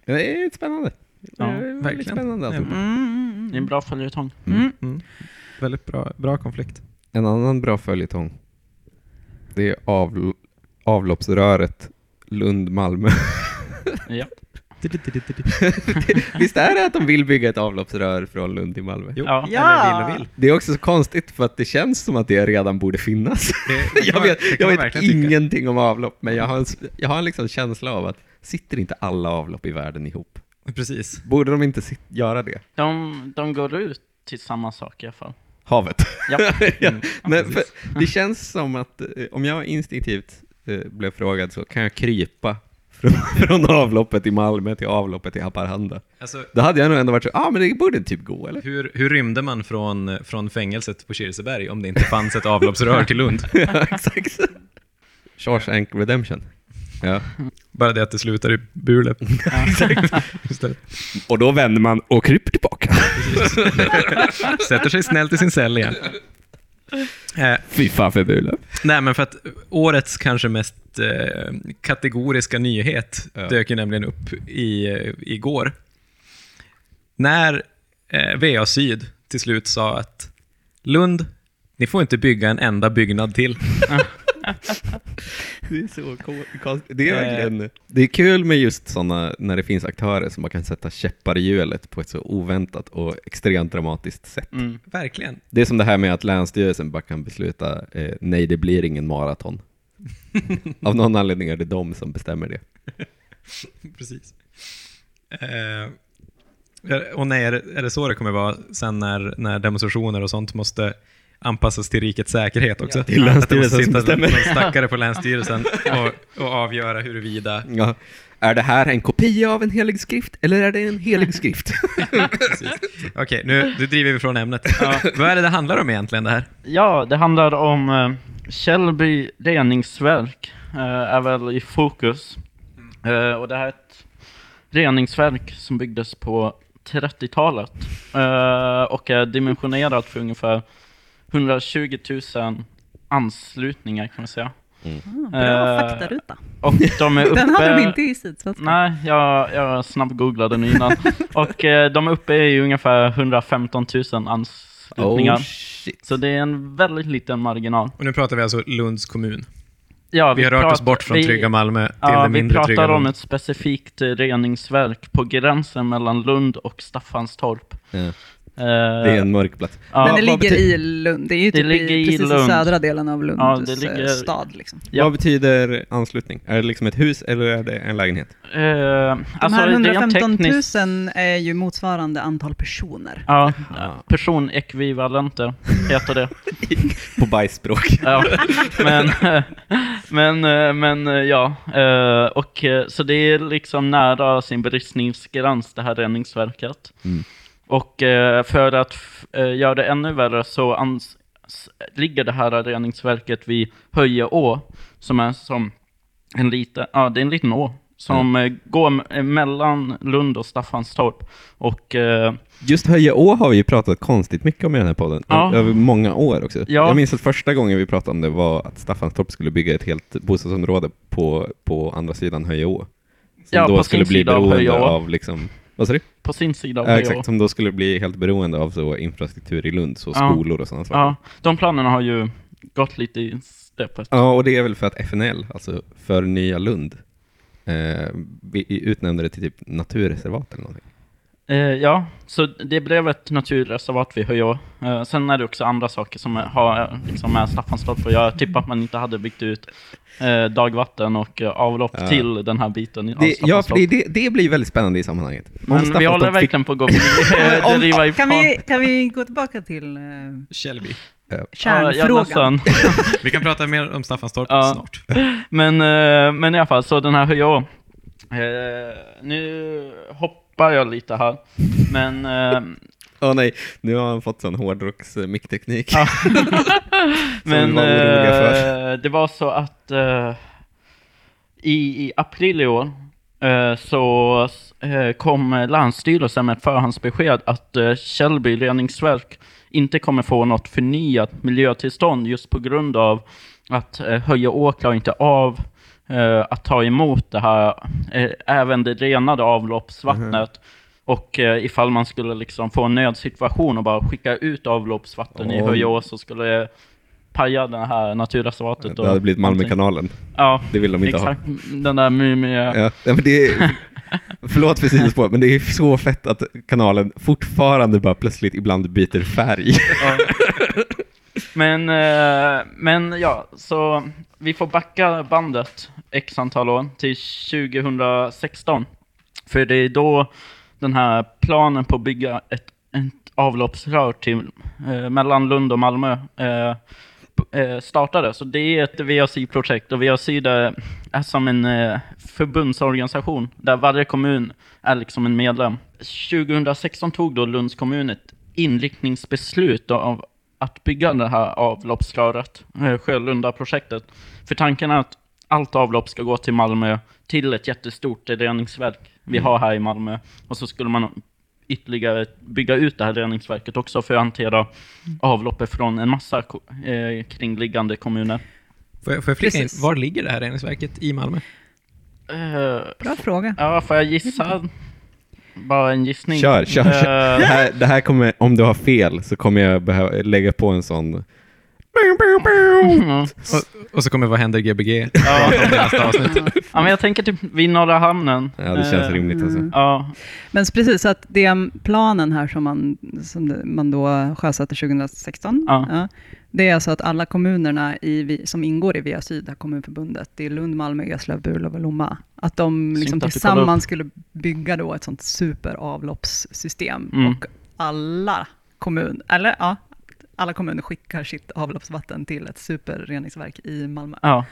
Det är spännande. Ja, det är verkligen. spännande Ja. alltihop. Mm, Det är en bra följetong. Mm. Mm. Väldigt bra, bra konflikt. En annan bra följetong. Det är av, avloppsröret Lund-Malmö. Ja. [laughs] [laughs] Visst är det att de vill bygga ett avloppsrör från Lund till Malmö? Jo, Ja. eller vill och vill. Det är också så konstigt för att det känns som att det redan borde finnas. Det, det [laughs] jag vet, jag vet verkligen tycka. ingenting om avlopp, men jag har, en, jag har en liksom känsla av att sitter inte alla avlopp i världen ihop? Precis. Borde de inte sit, göra det? De, de går ut till samma sak i alla fall. Havet. Ja. [laughs] ja. Mm, Men för, det känns som att eh, om jag instinktivt eh, blev frågad så kan jag krypa från, [laughs] från avloppet i Malmö till avloppet i Haparanda. Alltså, Då hade jag nog ändå varit så, ja ah, men det borde typ gå eller? hur, hur rymde man från, från fängelset på Kirseberg om det inte fanns ett avloppsrör till Lund? [laughs] ja, exakt. Shawshank Redemption. Ja. Bara det att det slutar i Burlöv. [laughs] Och då vänder man och kryper tillbaka. Sätter sig snällt i sin cell igen. Eh, Fy fan för Burlöv. nej, men för att årets kanske mest eh, kategoriska nyhet Ja. dök ju nämligen upp i, eh, igår. När eh, VA Syd till slut sa att Lund, ni får inte bygga en enda byggnad till. [laughs] Det är så konstigt. Det är Eh. verkligen... Det är kul med just sådana, när det finns aktörer som man kan sätta käppar i hjulet på ett så oväntat och extremt dramatiskt sätt. Mm. Verkligen. Det är som det här med att Länsstyrelsen bara kan besluta, eh, nej det blir ingen maraton. [laughs] Av någon anledning är det de som bestämmer det. [laughs] Precis. Eh, och nej, är det, är det så det kommer vara sen när, när demonstrationer och sånt måste anpassas till rikets säkerhet också? Ja, till Länsstyrelsen Att det måste sitta någon stackare på [laughs] Länsstyrelsen och, och avgöra huruvida... Ja. Är det här en kopia av en helig skrift eller är det en helig [laughs] skrift? Okej, nu, nu driver vi från ämnet. Vad är det det handlar om egentligen det här? Ja, det handlar om eh, Källby reningsverk, eh, är väl i fokus. Eh, och det här är ett reningsverk som byggdes på 30-talet eh, och är dimensionerat för ungefär 120 000 anslutningar kan man säga. Ah, bra Eh, faktaruta. Och de är uppe... [laughs] Den hade de inte i Sydsvenskan. Nej, jag, jag snabbgooglade nu innan. [laughs] och eh, de är uppe i ungefär 115 000 anslutningar. Oh shit. Så det är en väldigt liten marginal. Och nu pratar vi alltså Lunds kommun. Ja, Vi har rört oss bort från vi- trygga Malmö till Ja, det vi mindre trygga pratar om ett specifikt reningsverk på gränsen mellan Lund och Staffanstorp. Ja. Eh, Det är en mörk plats. ja, Men det ligger i Lund. Det är ju Det typ ligger i, i precis i Lund. södra delen av Lunds Ja, det ligger- eh, stad. Liksom. Ja. Vad betyder anslutning? Är det liksom ett hus eller är det en lägenhet? eh, De alltså, här rent 115 tekniskt- 000 är ju motsvarande antal personer. Ja, personekvivalenter heter det. [laughs] På bajsspråk. Ja, men, [laughs] men, eh, men eh, ja, eh, och eh, så det är liksom nära sin bristningsgräns det här reningsverket. Mm. Och eh, för att eh, göra det ännu värre så ligger det här reningsverket vid Höje å, som är som en liten, ja det är en liten å, som eh, går mellan Lund och Staffanstorp. Och eh, Just Höjeå har vi ju pratat konstigt mycket om i den här podden, Ja. över många år också. Ja. Jag minns att första gången vi pratade om det var att Staffanstorp skulle bygga ett helt bostadsområde på, på andra sidan Höjeå. Som Ja, då skulle bli av beroende Höjeå. av liksom, vad sa du? på sin sida av Ja, exakt, som då skulle bli helt beroende av så infrastruktur i Lund, så Ja. skolor och sådana saker. Ja, de planerna har ju gått lite i stöpet. Ja, och det är väl för att FNL, alltså för Nya Lund, eh, vi utnämnde det till typ naturreservat eller någonting. Eh, ja, så det blev ett naturreservat vid Höjå. Eh, sen är det också andra saker som är- har eh, liksom med Staffanstorp att göra. Jag tippar att man inte hade byggt ut dagvatten och avlopp Ja. till den här biten av Det, ja, för Staffanstorp. det, det, det blir väldigt spännande i sammanhanget. Om Men vi håller fick- verkligen på att gå driva [laughs] i Kan vi, kan vi gå tillbaka till... eh, Källby. Ja, Kärnfrågan. nästan. [laughs] Vi kan prata mer om Staffanstorp Ja. snart. Men, men i alla fall, så den här. Eh, nu hoppar jag lite här. Men eh, Åh nej, nu har han fått sån hårdrocks eh, mickteknik. [laughs] Men var eh, det var så att eh, i, i april i år så kom Länsstyrelsen med ett förhandsbesked att Källby reningsverk inte kommer få något förnyat miljötillstånd just på grund av att Höje klarar inte av eh, att ta emot det här, eh, även det renade avloppsvattnet. Och eh, ifall man skulle liksom få en nödsituation och bara skicka ut avloppsvatten i Oj. Höjeås så skulle det paja det här naturreservatet. Det hade blivit Malmökanalen. Ja, Det vill de inte exakt. Den där Mumie... ha. Ja, ja, men det är, [laughs] förlåt för sidospår, men det är så fett att kanalen fortfarande bara plötsligt ibland byter färg. Ja. [laughs] Men, eh, men ja, så vi får backa bandet x antal år till 2016. För det är då den här planen på att bygga ett, ett avloppsrör till, eh, mellan Lund och Malmö eh, eh, startade. Så det är ett VAC-projekt och VAC det är som en eh, förbundsorganisation där varje kommun är liksom en medlem. 2016 tog då Lunds kommun ett inriktningsbeslut av att bygga det här avloppsröret, eh, Sjölunda-projektet. För tanken är att allt avlopp ska gå till Malmö, till ett jättestort reningsverk vi har här i Malmö. Och så skulle man ytterligare bygga ut det här reningsverket också för att hantera avloppet från en massa eh, kringliggande kommuner. Får jag, får jag flika in, var ligger det här reningsverket i Malmö? Eh, Bra fråga. ja, får jag gissa? Bara en gissning. Kör, kör, kör. Eh, Det här, det här kommer, om du har fel så kommer jag behöva lägga på en sån... mm. Och, och så kommer Vad händer Gbg? Ja. i nästa avsnitt. ja, men jag tänker typ vid Norra Hamnen. Ja, det känns Eh, rimligt alltså. Ja, Men så precis, så att det planen här som man, som man då sjösatte 2016, Ja. Det är alltså att alla kommunerna i, som ingår i VA Syd, det kommunförbundet, det är Lund, Malmö, Eslöv, Burlöv och Lomma, att de liksom tillsammans skulle bygga då ett sånt superavloppssystem. Mm. Och alla kommuner, eller ja, alla kommuner skickar sitt avloppsvatten till ett superreningsverk i Malmö. ja.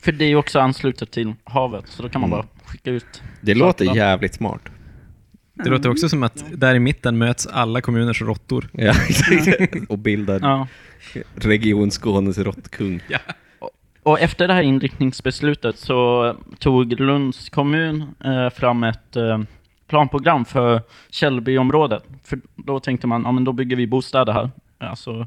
För det är ju också anslutet till havet, så då kan man Mm. bara skicka ut. Det låter jävligt smart. Det låter också som att där i mitten möts alla kommuners råttor. Ja. [laughs] Och bildar Ja. Region Skånes råttkung. Och efter det här inriktningsbeslutet så tog Lunds kommun eh, fram ett eh, planprogram för Källbyområdet. För då tänkte man, ja men då bygger vi bostäder här. Alltså,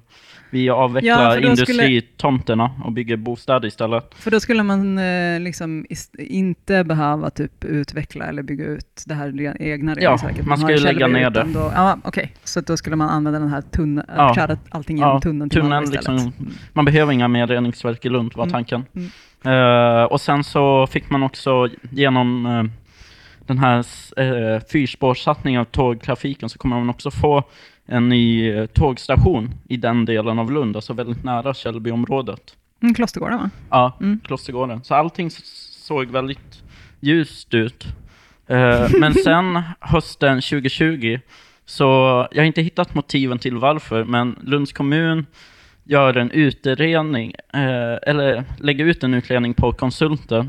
vi Ja, avvecklar för då skulle- industritomterna och bygger bostäder istället. För då skulle man eh, liksom inte behöva typ utveckla eller bygga ut det här egna reningsverket. man har ska i ju lägga ner det. Då, ja, okej. Så då skulle man använda den här tunneln, Ja. köra allting genom Ja, tunneln till tunneln liksom, man behöver inga mer reningsverk i Lund var Mm, tanken. mm. Eh, och sen så fick man också genom eh, den här uh, fyrspårssatsningen av tågtrafiken så kommer man också få en ny eh, tågstation i den delen av Lund, alltså väldigt nära Källbyområdet. Mm, Klostergården va? Ja, Mm. Klostergården. Så allting såg väldigt ljust ut. Eh, men sen [laughs] hösten 2020, så jag har inte hittat motiven till varför, men Lunds kommun gör en utredning, eh, eller lägger ut en utredning på konsulter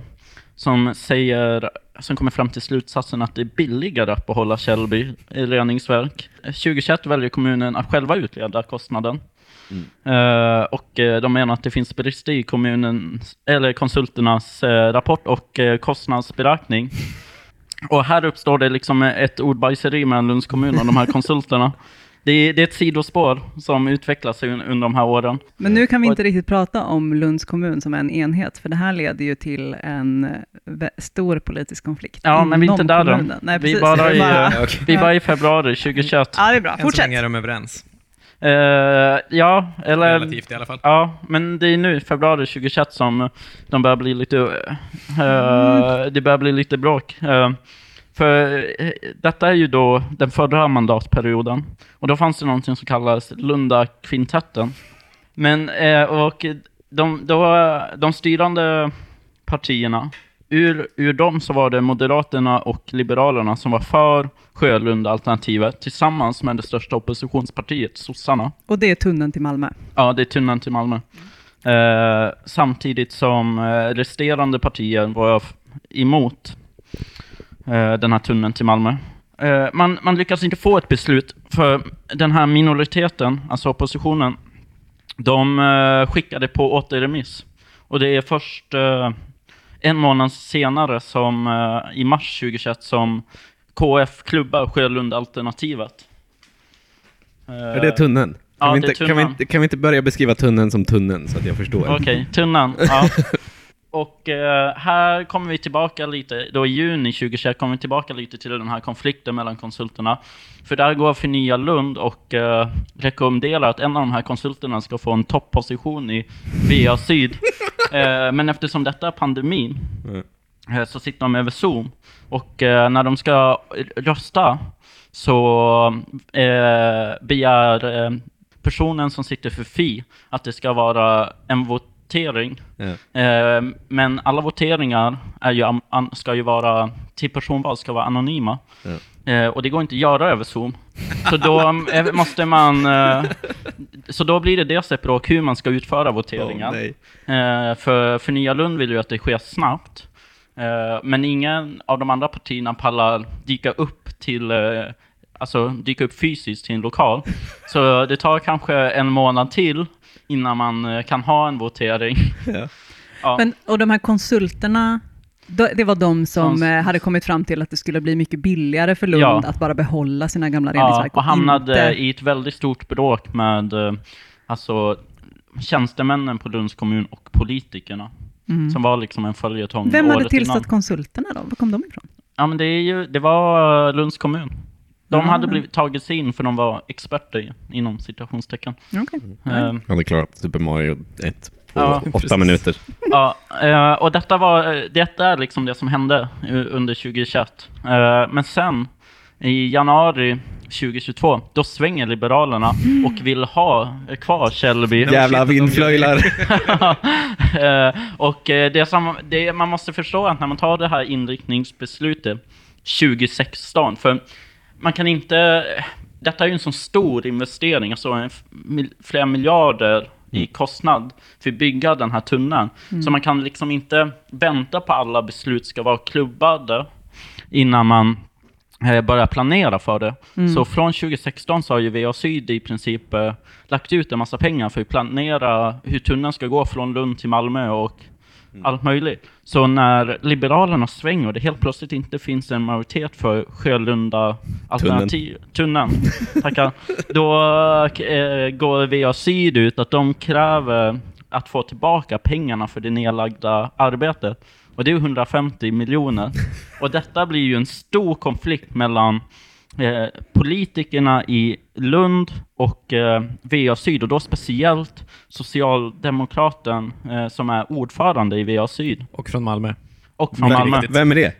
som säger, som kommer fram till slutsatsen att det är billigare att behålla Källby reningsverk. 2021 väljer kommunen att själva utreda kostnaden. Eh, och de menar att det finns brister i kommunens, eller konsulternas uh, rapport och kostnadsberäkning. Och här uppstår det liksom ett ordbajseri mellan Lunds kommun och de här konsulterna. Det är, det är ett sidospår som utvecklas un, under de här åren. Men nu kan vi Och- inte riktigt prata om Lunds kommun som en enhet, för det här leder ju till en stor politisk konflikt Ja, men vi är inte där då. kommunen. Nej, Vi precis. bara är i, bara- eh, [laughs] Vi var i februari 2021. Ja, det är bra. Än så Fortsätt. länge är de överens. Eh, ja, eller... Relativt i alla fall. Ja, men det är nu, februari 2021, som de börjar bli lite... eh, det börjar bli lite bråk. Eh, för eh, detta är ju då den förra mandatperioden. Och då fanns det någonting som kallades Lunda-kvintetten. Men, eh, och de, då, de styrande partierna ur, ur dem så var det Moderaterna och Liberalerna som var för Sjölund-alternativet tillsammans med det största oppositionspartiet, sossarna. Och det är tunneln till Malmö. Ja, det är tunnan till Malmö. Eh, samtidigt som eh, resterande partier var emot den här tunneln till Malmö. Eh, man, man lyckas inte få ett beslut, för den här minoriteten, alltså oppositionen, de eh, skickade på återremiss. Och det är först eh, en månad senare, som, eh, i mars 2021, som KF klubbar Sjölund-alternativet. Är det tunneln? ja, Kan, vi det är inte, kan, vi tunneln. inte, kan vi inte börja beskriva tunneln som tunneln så att jag förstår? Okej, tunnan. Ja. [laughs] Och eh, här kommer vi tillbaka lite, då i juni 2021 kommer vi tillbaka lite till den här konflikten mellan konsulterna. För där går Förnya Lund och eh, rekommenderar att en av de här konsulterna ska få en topposition i VA Syd. [laughs] eh, men eftersom detta är pandemin Mm. eh, så sitter de över Zoom. Och eh, när de ska rösta så eh, begär personen som sitter för Fi att det ska vara en votering. Ja. Eh, men alla voteringar är ju, an, ska ju vara, till personval ska vara anonyma. Eh, och det går inte att göra över Zoom. Så då [laughs] eh, måste man... Eh, så då blir det dels ett bråk hur man ska utföra voteringar. Eh, för, för Nya Lund vill ju att det sker snabbt. Eh, men ingen av de andra partierna pallar dyka upp till, eh, alltså dyka upp fysiskt till en lokal. [laughs] Så det tar kanske en månad till innan man eh, kan ha en votering. [laughs] Ja. Ja. Men, och de här konsulterna, det var de som Kons- eh, hade kommit fram till att det skulle bli mycket billigare för Lund Ja. att bara behålla sina gamla Ja, reningsverk och hamnade inte... i ett väldigt stort bråk med eh, alltså, tjänstemännen på Lunds kommun och politikerna. Mm. Som var liksom en följetong Vem hade tillsatt innan. konsulterna då? Var kom de ifrån? Ja, men det, är ju, det var Lunds kommun. De Ja. hade blivit tagit sig in för de var experter i- inom citationstecken. Okej. Eh, Han hade klarat Super Mario 1 på Ja, åtta precis. minuter. Ja, eh, och detta, var, eh, detta är liksom det som hände eh, under 2021. Eh, Men sen, i januari 2022, då svänger Liberalerna och vill ha kvar Källby. [laughs] Jävla vindflöjlar! [laughs] Och det som det, man måste förstå att när man tar det här inriktningsbeslutet 2016, för man kan inte... Detta är ju en sån stor investering, alltså flera miljarder i kostnad för att bygga den här tunneln. Så man kan liksom inte vänta på alla beslut ska vara klubbade innan man eh, börjar planera för det. Så från 2016 så har ju VA Syd i princip eh, lagt ut en massa pengar för att planera hur tunneln ska gå från Lund till Malmö och allt möjligt. Så när Liberalerna svänger och det helt plötsligt inte finns en majoritet för Sjölunda alternativ, tunneln, [laughs] tackar, då eh, går VA Syd ut att de kräver att få tillbaka pengarna för det nedlagda arbetet. Och det är 150 miljoner. [laughs] Och detta blir ju en stor konflikt mellan eh, politikerna i Lund och eh, VA Syd, och då speciellt socialdemokraten eh, som är ordförande i VA Syd Och från Malmö. och från Malmö. Vem är det?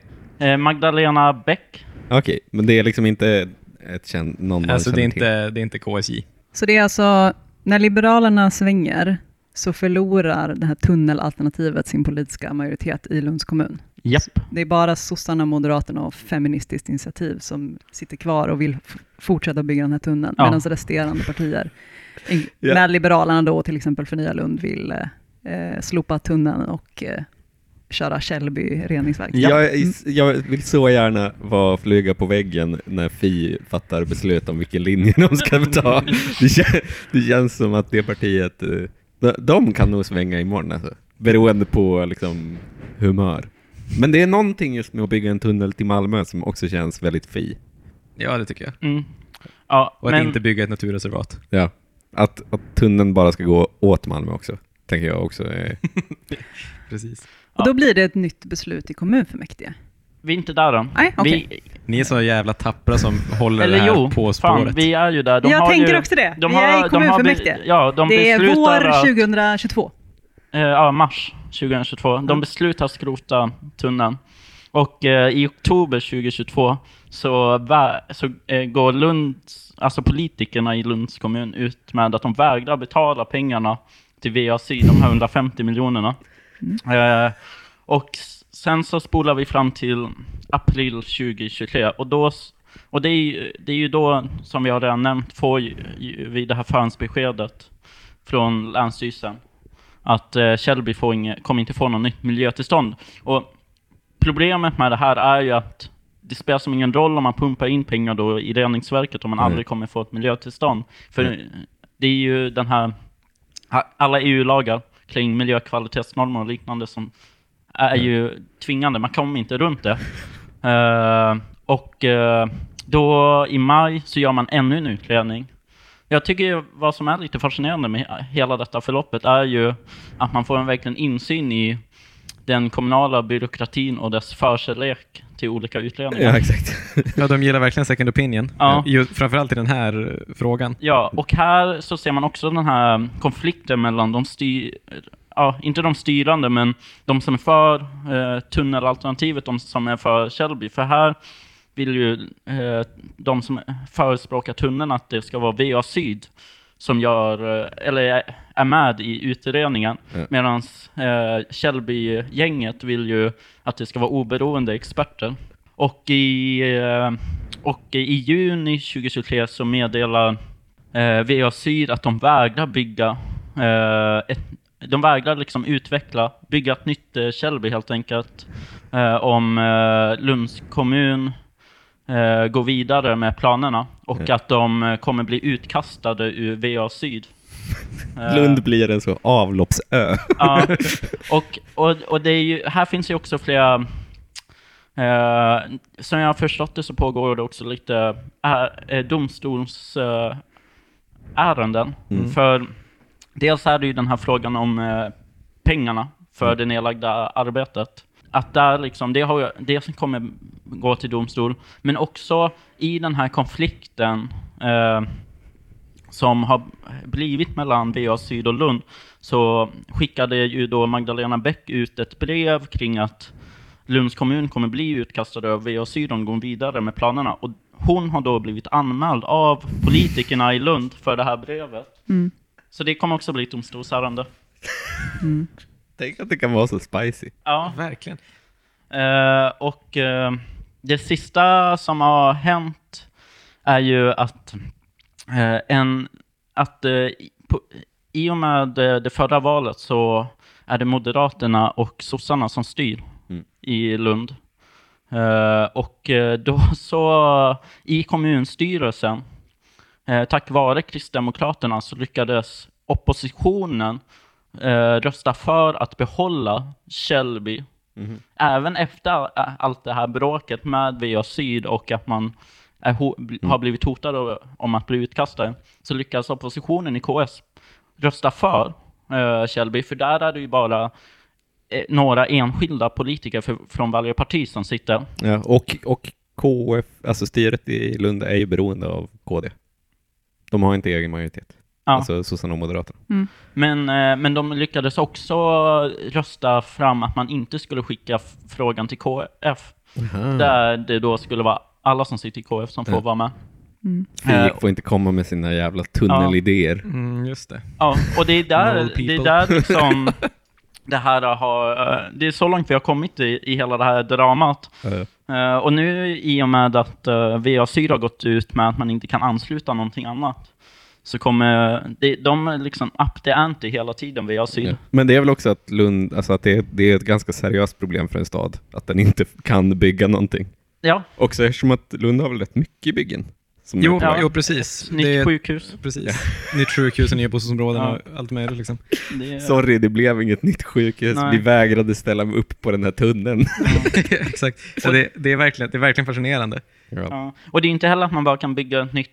Eh, Magdalena Bäck. Okej, men det är liksom inte ett känd, någon man Alltså det är, känner till. inte, det är inte KSJ. Så det är alltså, när Liberalerna svänger så förlorar det här tunnelalternativet sin politiska majoritet i Lunds kommun. Japp. Det är bara sossarna, moderaterna och Feministiskt initiativ som sitter kvar och vill fortsätta bygga den här tunneln, Ja. medan resterande partier, Ja. när Liberalerna då till exempel för Nya Lund vill eh, slopa tunneln och eh, köra Källby reningsverk. Jag, är- jag vill så gärna vara flyga på väggen när Fi fattar beslut om vilken linje de ska ta. Det, kän, det känns som att det partiet, eh, de, de kan nog svänga imorgon alltså, beroende på liksom humör. Men det är någonting just med att bygga en tunnel till Malmö som också känns väldigt Fi. Ja, det tycker jag. Mm. Ja, Och att men, inte bygga ett naturreservat. Ja. Att, att tunneln bara ska gå åt Malmö också, tänker jag också. [laughs] Precis. Och då blir det ett nytt beslut i kommunfullmäktige. vi är inte där än. Nej, okej. Vi, Ni är så jävla tappra som håller det eller här jo, på fan, spåret. vi är ju där. De Jag har tänker ju, också det. De Vi har, är i de har kommunfullmäktige. Ja, de det är vår att- 2022. Eh, ja, mars 2022. De beslutar att skrota tunneln. Och eh, i oktober 2022 så, så eh, går Lunds, alltså politikerna i Lunds kommun ut med att de vägrar betala pengarna till VA Syd, de här 150 miljonerna. Eh, och sen så spolar vi fram till april 2023 och då och det är, ju- det är ju då, som har redan nämnt, får vi det här förhandsbeskedet från Länsstyrelsen att eh, Källby kommer inte få något nytt miljötillstånd. Och problemet med det här är ju att det spelar som ingen roll om man pumpar in pengar då i reningsverket om man Nej. aldrig kommer få ett miljötillstånd. För det är ju den här, alla EU-lagar kring miljökvalitetsnormer och liknande som är ju tvingande, man kommer inte runt det. Eh, och eh, då i maj så gör man ännu en utredning. Jag tycker ju vad som är lite fascinerande med he- hela detta förloppet är ju att man får en verkligen insyn i den kommunala byråkratin och dess förkärlek till olika utredningar. Ja, exakt. [laughs] Ja, de gillar verkligen second opinion. Ja. Ju, framförallt i den här frågan. Ja, och här så ser man också den här konflikten mellan de styr... Ja, inte de styrande, men de som är för eh, tunnelalternativet, de som är för Källby. För här vill ju eh, de som förespråkar tunneln att det ska vara VA Syd som gör, eh, eller är- med i utredningen. Ja. Medan eh, Källby-gänget vill ju att det ska vara oberoende experter. Och i, eh, och i juni 2023 så meddelar eh, VA Syd att de vägrar bygga eh, ett, de vägrar liksom utveckla, bygga ett nytt eh, Källby helt enkelt. Eh, om eh, Lunds kommun eh, går vidare med planerna och att de eh, kommer bli utkastade ur VA Syd. [laughs] Eh, Lund blir en så avloppsö. Ja, [laughs] och, och, och det är ju, här finns ju också flera... Eh, som jag har förstått det så pågår det också lite är, eh, domstolsärenden. Eh, ärenden. Mm. För dels är det ju den här frågan om eh, pengarna för Mm. det nedlagda arbetet. Att där liksom, det, har, det som kommer gå till domstol, men också i den här konflikten eh, som har blivit mellan VA Syd och Lund så skickade ju då Magdalena Bäck ut ett brev kring att Lunds kommun kommer bli utkastad av VA Syd om de går vidare med planerna. Och hon har då blivit anmäld av politikerna i Lund för det här brevet. Mm. Så det kommer också bli ett domstolsärende. Mm. Tänk att det kan vara så spicy. Ja, Verkligen. Eh, och eh, det sista som har hänt är ju att eh, en att eh, i- på, i och med eh, det förra valet så är det Moderaterna och sossarna som styr Mm. i Lund. Eh, och då [laughs] så i kommunstyrelsen, tack vare Kristdemokraterna, så lyckades oppositionen eh, rösta för att behålla Källby Mhm. även efter all- allt det här bråket med VA Syd och att man är har blivit hotad om att bli utkastad, så lyckas oppositionen i KS rösta för uh, Källby, för där är det ju bara eh, några enskilda politiker för, från varje parti som sitter. Ja, och, och KF, alltså styret i Lund är ju beroende av KD. De har inte egen majoritet. Ja. Alltså sossarna och moderaterna. Men, eh, men de lyckades också rösta fram att man inte skulle skicka frågan till KF, där det då skulle vara alla som sitter i KF som får Ja. vara med. Mm. Filip Eh, får inte komma med sina jävla tunnelidéer. Mm, just det. Ja, och det är där, det är där [laughs] liksom det här har, eh, det är så långt vi har kommit i, i hela det här dramat. Eh, och nu i och med att VA Syd har gått ut med att man inte kan ansluta någonting annat, så kommer det, de är liksom up the ante hela tiden, VA Syd. ja. Men det är väl också att Lund, alltså att det, det är ett ganska seriöst problem för en stad, att den inte kan bygga någonting. Ja, Också eftersom att Lund har väl rätt mycket byggen. Jo, väg. jo precis. nytt Det är, sjukhus. precis. [laughs] Nytt sjukhus och nya bostadsområden Ja. och allt möjligt liksom. Det är, Sorry, det blev inget nytt sjukhus. Nej. Vi vägrade ställa upp på den här tunneln. [laughs] Exakt. Så det, det, är verkligen, det är verkligen fascinerande. Ja. ja. Och det är inte heller att man bara kan bygga ett nytt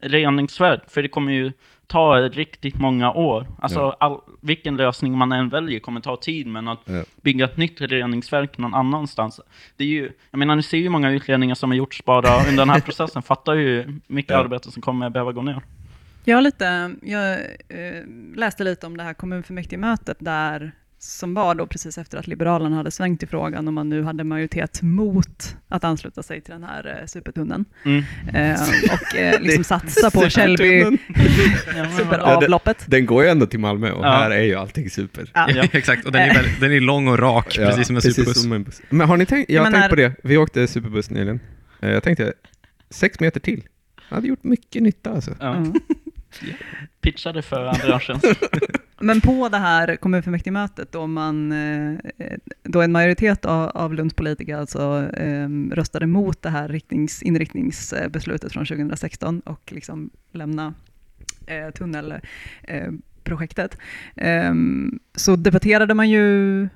reningsverk, för det kommer ju ta riktigt många år. Alltså Ja. all, vilken lösning man än väljer kommer ta tid, men att Ja. bygga ett nytt reningsverk någon annanstans. Det är ju, jag menar, ni ser ju hur många utredningar som har gjorts bara under den här [laughs] processen. Fattar ju hur mycket Ja. arbete som kommer behöva gå ner. Jag, lite, jag eh, läste lite om det här kommunfullmäktigemötet där som var då precis efter att Liberalerna hade svängt i frågan och man nu hade majoritet mot att ansluta sig till den här eh, supertunneln. Mm. Eh, och eh, [laughs] liksom satsa på Källby [laughs] superavloppet. Den går ju ändå till Malmö och Ja. här är ju allting super. Ja. Ja. [laughs] Exakt, och den är, väldigt, den är lång och rak, Ja, precis som en superbuss. som en buss. Men har ni tänkt, jag har tänkt på det, vi åkte superbuss nyligen. Eh, Jag tänkte, sex meter till. Jag hade gjort mycket nytta alltså. Ja. Mm. Pitchade för Andreasen. Men på det här kommunfullmäktigemötet då, man, eh, då en majoritet av, av Lunds politiker alltså, eh, röstade mot det här riktnings, inriktningsbeslutet från 2016 och liksom lämna eh, tunnelprojektet, eh, så debatterade man ju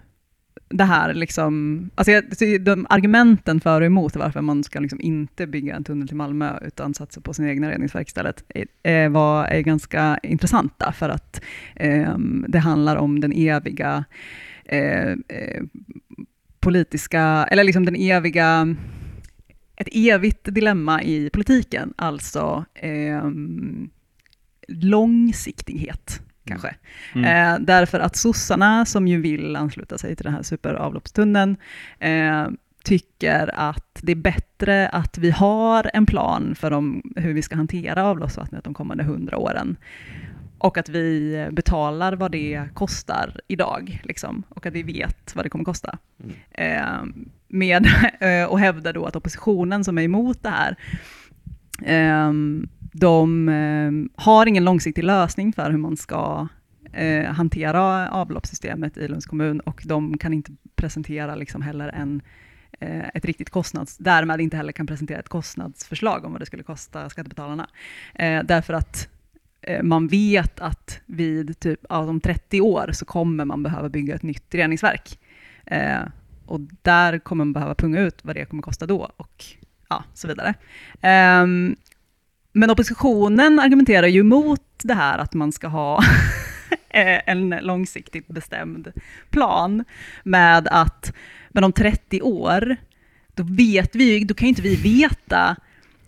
det här, liksom, alltså jag- de argumenten för och emot varför man ska liksom inte bygga en tunnel till Malmö utan satsa på sina egna reningsverk istället, är, var, är ganska intressanta för att eh, det handlar om den eviga eh, eh, politiska, eller liksom den eviga, ett evigt dilemma i politiken, alltså eh, långsiktighet kanske. Mm. Eh, därför att sossarna som ju vill ansluta sig till den här superavloppstunneln eh, tycker att det är bättre att vi har en plan för om, hur vi ska hantera avloppsvattnet de kommande hundra åren. Och att vi betalar vad det kostar idag, liksom, och att vi vet vad det kommer kosta. Eh, med, [laughs] eh, och hävdar då att oppositionen som är emot det här, eh, de eh, har ingen långsiktig lösning för hur man ska eh, hantera avloppssystemet i Lunds kommun och de kan inte presentera liksom heller en, eh, ett riktigt kostnads, därmed inte heller kan presentera ett kostnadsförslag om vad det skulle kosta skattebetalarna. Eh, därför att eh, man vet att vid typ, ja, om 30 år så kommer man behöva bygga ett nytt reningsverk. Eh, och där kommer man behöva punga ut vad det kommer kosta då och ja, så vidare. Eh, men oppositionen argumenterar ju mot det här att man ska ha [laughs] eh, en långsiktigt bestämd plan med att men om 30 år, då vet vi då kan ju inte vi veta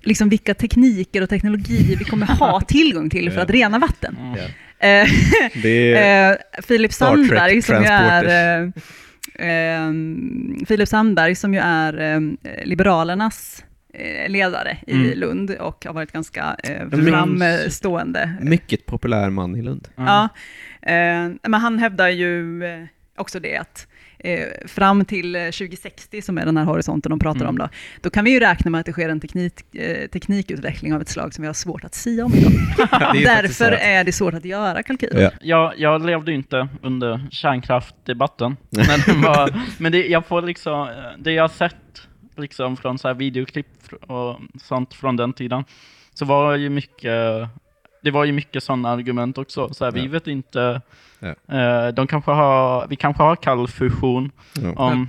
liksom vilka tekniker och teknologier vi kommer ha [laughs] tillgång till för att rena vatten. Mm. [laughs] Filip Sandberg som ju är eh, Filip Sandberg som ju är eh, Liberalernas ledare i Mm. Lund och har varit ganska eh, framstående. mycket populär man i Lund. Ja, eh, men han hävdar ju eh, också det att eh, fram till eh, 2060, som är den här horisonten de pratar Mm. om, då, då kan vi ju räkna med att det sker en teknik, eh, teknikutveckling av ett slag som vi har svårt att sia om idag. [laughs] Det är [laughs] Därför är det svårt att göra kalkyler. Ja. Jag, jag levde ju inte under kärnkraftdebatten, men, [laughs] var, men det, jag får liksom, eh, det jag har sett liksom från så här videoklipp och sånt från den tiden, så var ju mycket, det var ju mycket sådana argument också. Så här, Vi Ja. vet inte, Ja. eh, de kanske har, vi kanske har kallfusion Ja. om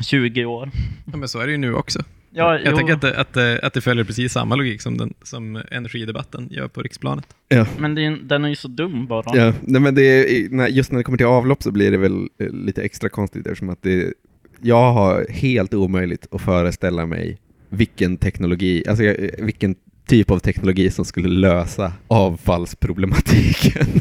20 år. Ja, men så är det ju nu också. Ja, Jag jo, tänker att det, att, det, att det följer precis samma logik som, den, som energidebatten gör på riksplanet. men det, den är ju så dum bara. Ja, nej, men det just när det kommer till avlopp så blir det väl eh, lite extra konstigt eftersom att det, jag har helt omöjligt att föreställa mig vilken teknologi, alltså jag- vilken typ av teknologi som skulle lösa avfallsproblematiken. [laughs]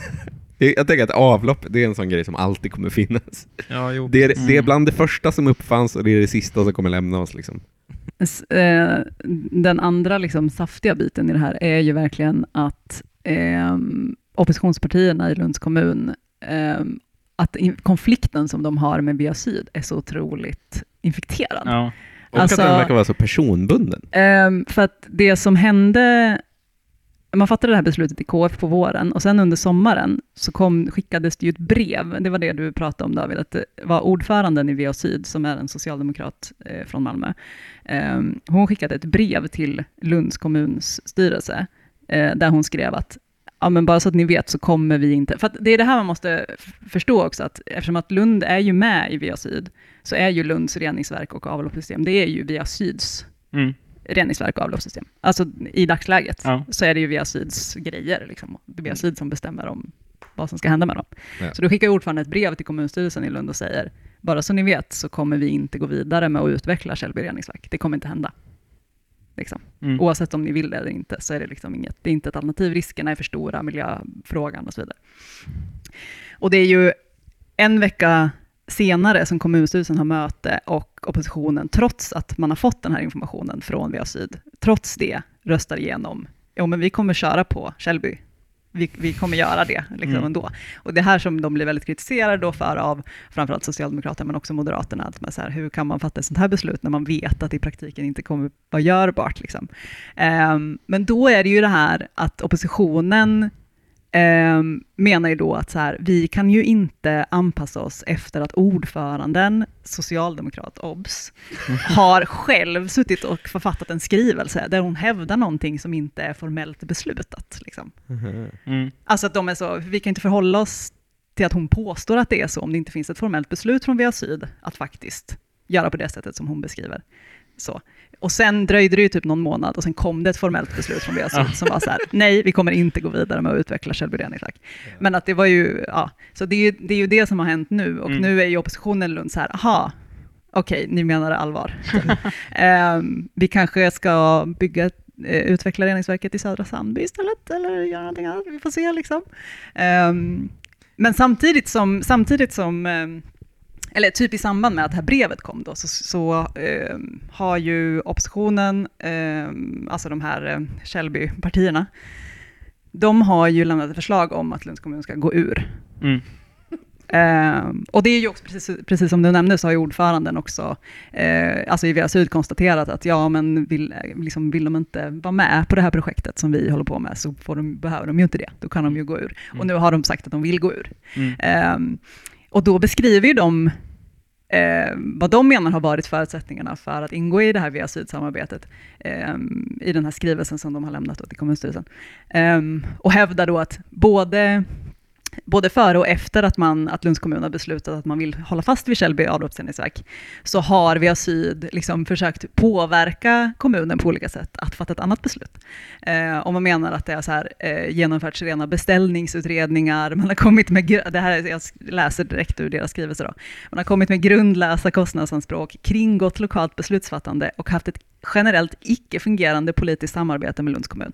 Jag tänker att avlopp, det är en sån grej som alltid kommer finnas. Ja, jo. Det är, det är Mm. bland det första som uppfanns och det är det sista som kommer lämna oss. Liksom. S- eh, Den andra liksom saftiga biten i det här är ju verkligen att eh, oppositionspartierna i Lunds kommun, eh, att konflikten som de har med Via Syd är så otroligt infekterad. Ja. Och Alltså- att den verkar vara så personbunden. Ehm, för att det som hände, man fattade det här beslutet i KF på våren och sen under sommaren så kom, skickades det ju ett brev, det var det du pratade om David, att det var ordföranden i VA Syd, som är en socialdemokrat eh, från Malmö, Ehm, hon skickade ett brev till Lunds kommuns styrelse, eh, där hon skrev att Ja, men bara så att ni vet så kommer vi inte... För det är det här man måste förstå också, att eftersom att Lund är ju med i VA Syd, så är ju Lunds reningsverk och avloppssystem, det är ju VA Syds Mm. reningsverk och avloppssystem. Alltså i dagsläget Ja. så är det ju via Syds grejer. Liksom. Det är via Syd som bestämmer om vad som ska hända med dem. Ja. Så då skickar ordföranden ett brev till kommunstyrelsen i Lund och säger, bara så ni vet så kommer vi inte gå vidare med att utveckla Källby reningsverk. Det kommer inte hända. Liksom. Mm. Oavsett om ni vill det eller inte så är det liksom inget, det är inte ett alternativ. Riskerna är för stora, miljöfrågan och så vidare. Och det är ju en vecka senare som kommunstyrelsen har möte och oppositionen, trots att man har fått den här informationen från VA Syd, trots det röstar igenom, jo men vi kommer köra på Källby. Vi, vi kommer göra det liksom Mm. ändå. Och det här som de blir väldigt kritiserade då för av framförallt Socialdemokraterna, men också Moderaterna, att man så här, hur kan man fatta ett sånt här beslut när man vet att det i praktiken inte kommer vara görbart? Liksom. Ehm, men då är det ju det här att oppositionen ehm, menar ju då att så här, vi kan ju inte anpassa oss efter att ordföranden, socialdemokrat, obs, har själv suttit och författat en skrivelse där hon hävdar någonting som inte är formellt beslutat. Liksom. Mm. Alltså att de är så, vi kan inte förhålla oss till att hon påstår att det är så om det inte finns ett formellt beslut från VA Syd att faktiskt göra på det sättet som hon beskriver. Så. Och sen dröjde det ju typ någon månad och sen kom det ett formellt beslut från VA Syd som var så här, nej, vi kommer inte gå vidare med att utveckla Källby reningsverk. Men att det var ju, ja, så det är ju det, är ju det som har hänt nu och Mm. nu är ju oppositionen i Lund så här, aha, okej, ni menar allvar. [laughs] Ehm, vi kanske ska bygga, eh, utveckla reningsverket i Södra Sandby istället, eller göra någonting annat, vi får se liksom. Ehm, men samtidigt som, samtidigt som ehm, eller typ i samband med att det här brevet kom då, så, så ehm, har ju oppositionen, ehm, alltså de här eh, Källby-partierna, de har ju lämnat ett förslag om att Lunds kommun ska gå ur. Mm. Ehm, och det är ju också precis, precis som du nämnde så har ju ordföranden också, eh, alltså i VA Syd konstaterat att ja men vill, liksom, vill de inte vara med på det här projektet som vi håller på med så får de, behöver de ju inte det, då kan de ju gå ur. Och nu har de sagt att de vill gå ur. Mm. Och då beskriver ju de eh, vad de menar har varit förutsättningarna för att ingå i det här via Syd-samarbetet eh, i den här skrivelsen som de har lämnat till kommunstyrelsen. Eh, och hävdar då att både både före och efter att, man, att Lunds kommun har beslutat att man vill hålla fast vid Källby avloppsreningsverk, så har Via Syd liksom försökt påverka kommunen på olika sätt att fatta ett annat beslut. Eh, och man menar att det har så här, eh, genomförts rena beställningsutredningar, man har kommit med, det här jag läser direkt ur deras skrivelse då, man har kommit med grundlösa kostnadsanspråk, kringgått lokalt beslutsfattande och haft ett generellt icke fungerande politiskt samarbete med Lunds kommun.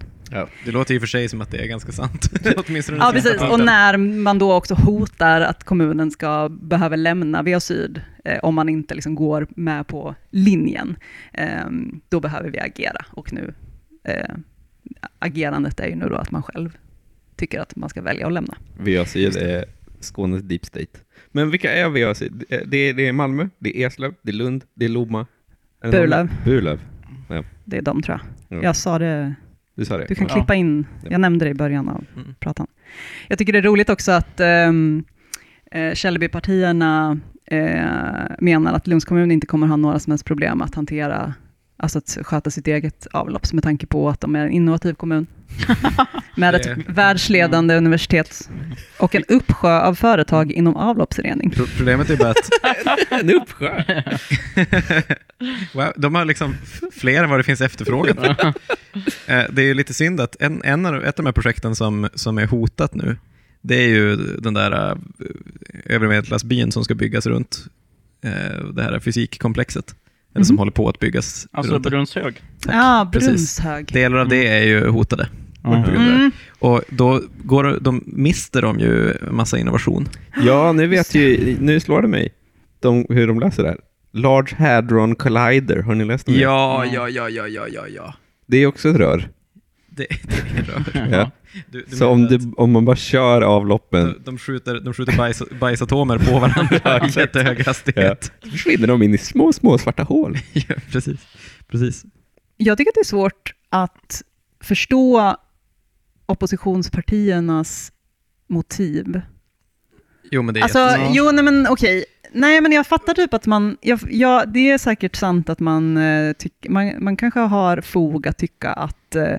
Det låter ju för sig som att det är ganska sant. [laughs] Åtminstone Ja, precis. Och när man då också hotar att kommunen ska behöva lämna VA Syd eh, om man inte liksom går med på linjen, eh, då behöver vi agera. Och nu, eh, agerandet är ju nu då att man själv tycker att man ska välja att lämna. VA-syd är Skånes deep state. Men vilka är VA-syd? Det är, det är Malmö, det är Eslöv, det är Lund, det är Lomma. Någon- Burlöv. Burlöv. Det är de tror jag. Ja. Jag sa det, Du sa det? du kan Ja. klippa in, jag nämnde det i början av Mm. pratan. Jag tycker det är roligt också att um, eh, Källbypartierna eh, menar att Lunds kommun inte kommer ha några som helst problem att hantera, alltså att sköta sitt eget avlopp, med tanke på att de är en innovativ kommun. [laughs] med ett världsledande universitet och en uppsjö av företag inom avloppsrening. Pro- Problemet är bara att [laughs] En uppsjö! [laughs] wow, de har liksom fler än vad det finns efterfrågan. Eh, det är ju lite synd att en, en av, ett av de här projekten som, som är hotat nu, det är ju den där uh, övre medelklassbyn som ska byggas runt eh, det här fysikkomplexet. Eller som Mhm. håller på att byggas. Alltså runt det. Brunshög. Tack. Ja, Precis. Brunshög. Delar av det är ju hotade. Mm. Och då går, de, mister de ju massa innovation. Ja, [gasps] nu vet ju, nu slår det mig de, hur de läser det här. Large Hadron Collider, har ni läst om det? Ja, ja, ja, ja, ja, ja, ja. Det är också ett rör. Det, [laughs] det är rör. Ja. Du, du Så om, att om man bara kör avloppen, de, de skjuter, de skjuter bajs, bajsatomer på varandra [laughs] Ja, i jättehög hastighet. så försvinner de in i små, små svarta hål. [laughs] Ja, precis. precis. Jag tycker att det är svårt att förstå oppositionspartiernas motiv. Jo, men det är Alltså, jo, nej men okej. Nej, men jag fattar typ att man, jag, ja, det är säkert sant att man, eh, tyck, man, man kanske har fog att tycka att eh,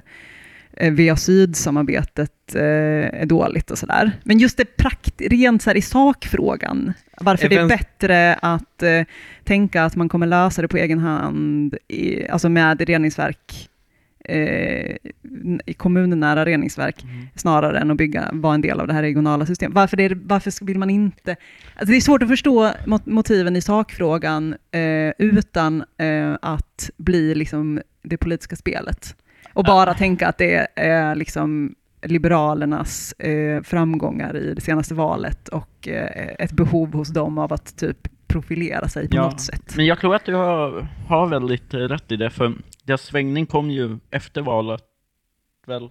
VA Syd-samarbetet eh, är dåligt och sådär. Men just det prakt, rent så i sakfrågan, varför det är bättre att eh, tänka att man kommer lösa det på egen hand, i, alltså med reningsverk, eh, i kommunnära reningsverk, snarare än att bygga, vara en del av det här regionala systemet. Varför, det varför vill man inte... Alltså det är svårt att förstå mot- motiven i sakfrågan eh, utan eh, att bli liksom det politiska spelet. Och bara tänka att det är liksom Liberalernas eh, framgångar i det senaste valet och eh, ett behov hos dem av att typ profilera sig på Ja, något sätt. Men jag tror att du har, har väldigt rätt i det, för deras svängning kom ju efter valet, väl?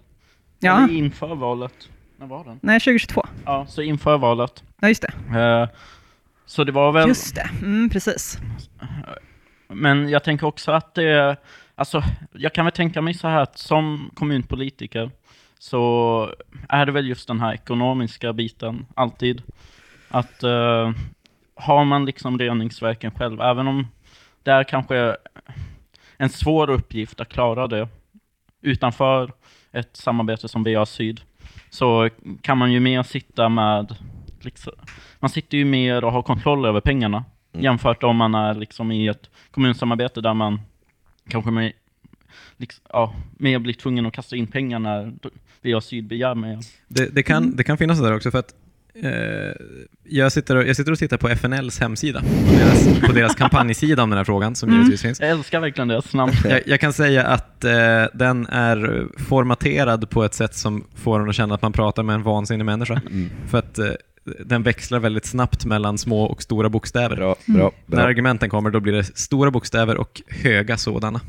Ja, Eller inför valet. När var den? nej 2022. Ja, så inför valet. Ja, just det. Eh, så det var väl... Just det, mm, precis. Men jag tänker också att det, alltså, jag kan väl tänka mig så här att som kommunpolitiker så är det väl just den här ekonomiska biten alltid. Att eh, har man liksom reningsverken själv, även om det är kanske en svår uppgift att klara det utanför ett samarbete som VA Syd, så kan man ju mer sitta med, liksom, man sitter ju mer och har kontroll över pengarna Mm. jämfört om man är liksom i ett kommunsamarbete där man kanske med, liksom, ja, mer blir tvungen att kasta in pengar när VA Syd begär mer. Det, det, kan, det kan finnas så där också för att eh, jag, sitter och, jag sitter och tittar på FNLs hemsida, på [laughs] deras, på deras kampanjsida om den här frågan, som Mm. givetvis finns. Jag älskar verkligen deras namn. Jag, jag kan säga att eh, den är formaterad på ett sätt som får en att känna att man pratar med en vansinnig människa. Mm. För att eh, den växlar väldigt snabbt mellan små och stora bokstäver. Bra, bra, När bra. argumenten kommer, då blir det stora bokstäver och höga sådana.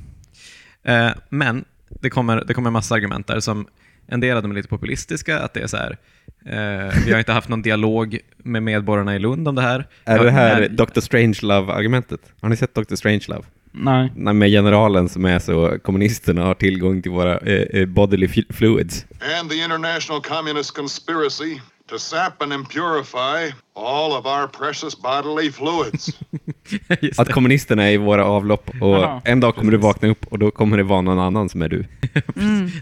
Eh, men det kommer, det kommer en massa argument där som en del av dem är lite populistiska, att det är så här, eh, vi har inte haft någon dialog med medborgarna i Lund om det här. Är det här Dr. Strangelove-argumentet? Har ni sett Dr. Strangelove? Nej. Nej, med generalen som är så, kommunisterna har tillgång till våra eh, eh, bodily flu- fluids. and the international communist conspiracy to sap and impurify all of our precious bodily fluids. [laughs] Att kommunisterna är i våra avlopp och Jaha, en dag kommer du vakna upp och då kommer det vara någon annan som är du. [laughs]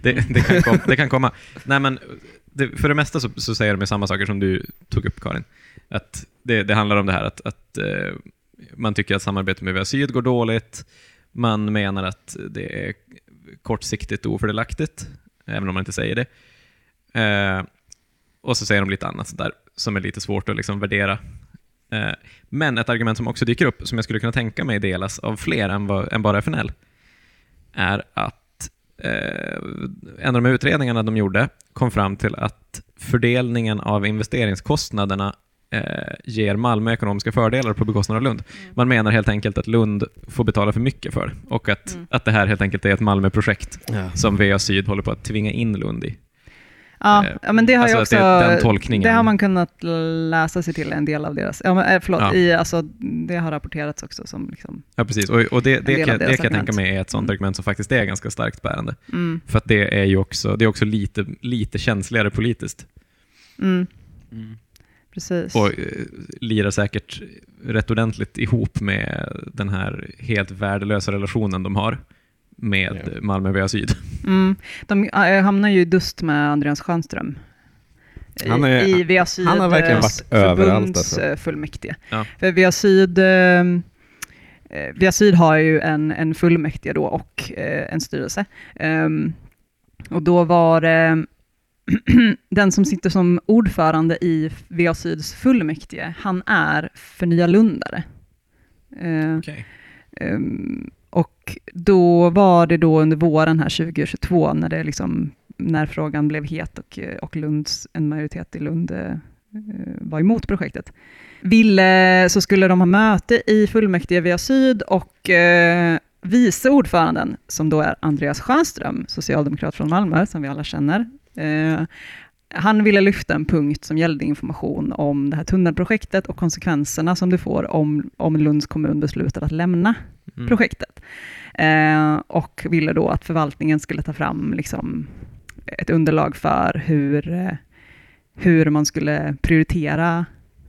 det, det, kan kom, det kan komma. Nej, men det, för det mesta så, så säger de samma saker som du tog upp, Karin. Att det, det handlar om det här att, att eh, man tycker att samarbetet med Syd går dåligt. Man menar att det är kortsiktigt och ofördelaktigt, även om man inte säger det. Eh, och så säger de lite annat sådär, som är lite svårt att liksom värdera. Eh, men ett argument som också dyker upp, som jag skulle kunna tänka mig delas av fler än, vad, än bara FNL, är att eh, en av de utredningarna de gjorde kom fram till att fördelningen av investeringskostnaderna eh, ger Malmö ekonomiska fördelar på bekostnad av Lund. Man menar helt enkelt att Lund får betala för mycket för och att, Mm. att det här helt enkelt är ett Malmöprojekt Ja. som VA Syd håller på att tvinga in Lund i. Ja, Eh, ja men det har alltså ju att också, det den tolkningen. det har man kunnat läsa sig till en del av deras, ja, men, eh, förlåt, Ja. I, alltså, det har rapporterats också som liksom, Ja, precis. Och, och det, det, kan, det kan jag tänka mig är ett sånt Mm. argument som faktiskt är ganska starkt bärande. mm, För att det är ju också, det är också lite, lite känsligare politiskt. mm, Mm. precis. Och eh, lirar säkert rätt ordentligt ihop med den här helt värdelösa relationen de har med Ja. Malmö VA Syd. Mm. De äh, hamnar ju i dust med Andreas Stjernström. I- Han är- I VA Syd han har verkligen eh, varit överallt, alltså. förbundsfullmäktige. Ja. För VA Syd, eh, VA Syd har ju en, en fullmäktige då och en styrelse. Ehm, och då var det [clears throat] den som sitter som ordförande i VA Syds fullmäktige, han är Förnya Lundare. Eh, Okay. Ehm, och då var det då under våren här 2022 när, det liksom, när frågan blev het och, eh, och Lunds, en majoritet i Lund eh, var emot projektet. Ville, så skulle de ha möte i fullmäktige via Syd och eh, vice ordföranden, som då är Andreas Sjöström, socialdemokrat från Malmö, som vi alla känner, eh, han ville lyfta en punkt som gällde information om det här tunnelprojektet och konsekvenserna som det får om, om Lunds kommun beslutar att lämna Mm. projektet. Eh, och ville då att förvaltningen skulle ta fram liksom, ett underlag för hur, eh, hur man skulle prioritera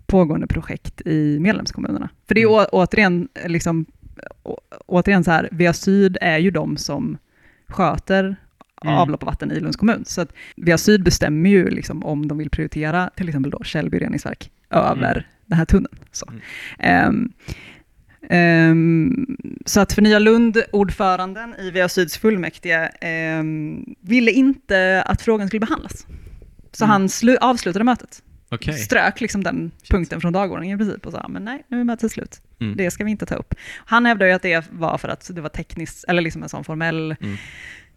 pågående projekt i medlemskommunerna. För det är å, återigen, liksom, å, återigen så här, VA Syd är ju de som sköter Mm. avlopp och vatten i Lunds kommun. Så att VA Syd bestämmer ju liksom om de vill prioritera till exempel då Källby reningsverk över Mm. den här tunneln. Så. Ehm, ehm, så att Förnya Lund, ordföranden i VA Syds fullmäktige, ehm, ville inte att frågan skulle behandlas. Så Mm. han slu- avslutade mötet. Okej. Strök liksom den punkten från dagordningen i princip och sa, men nej, nu är mötet slut. Mm. Det ska vi inte ta upp. Han hävdar ju att det var för att det var tekniskt, eller liksom en sån formell Mm.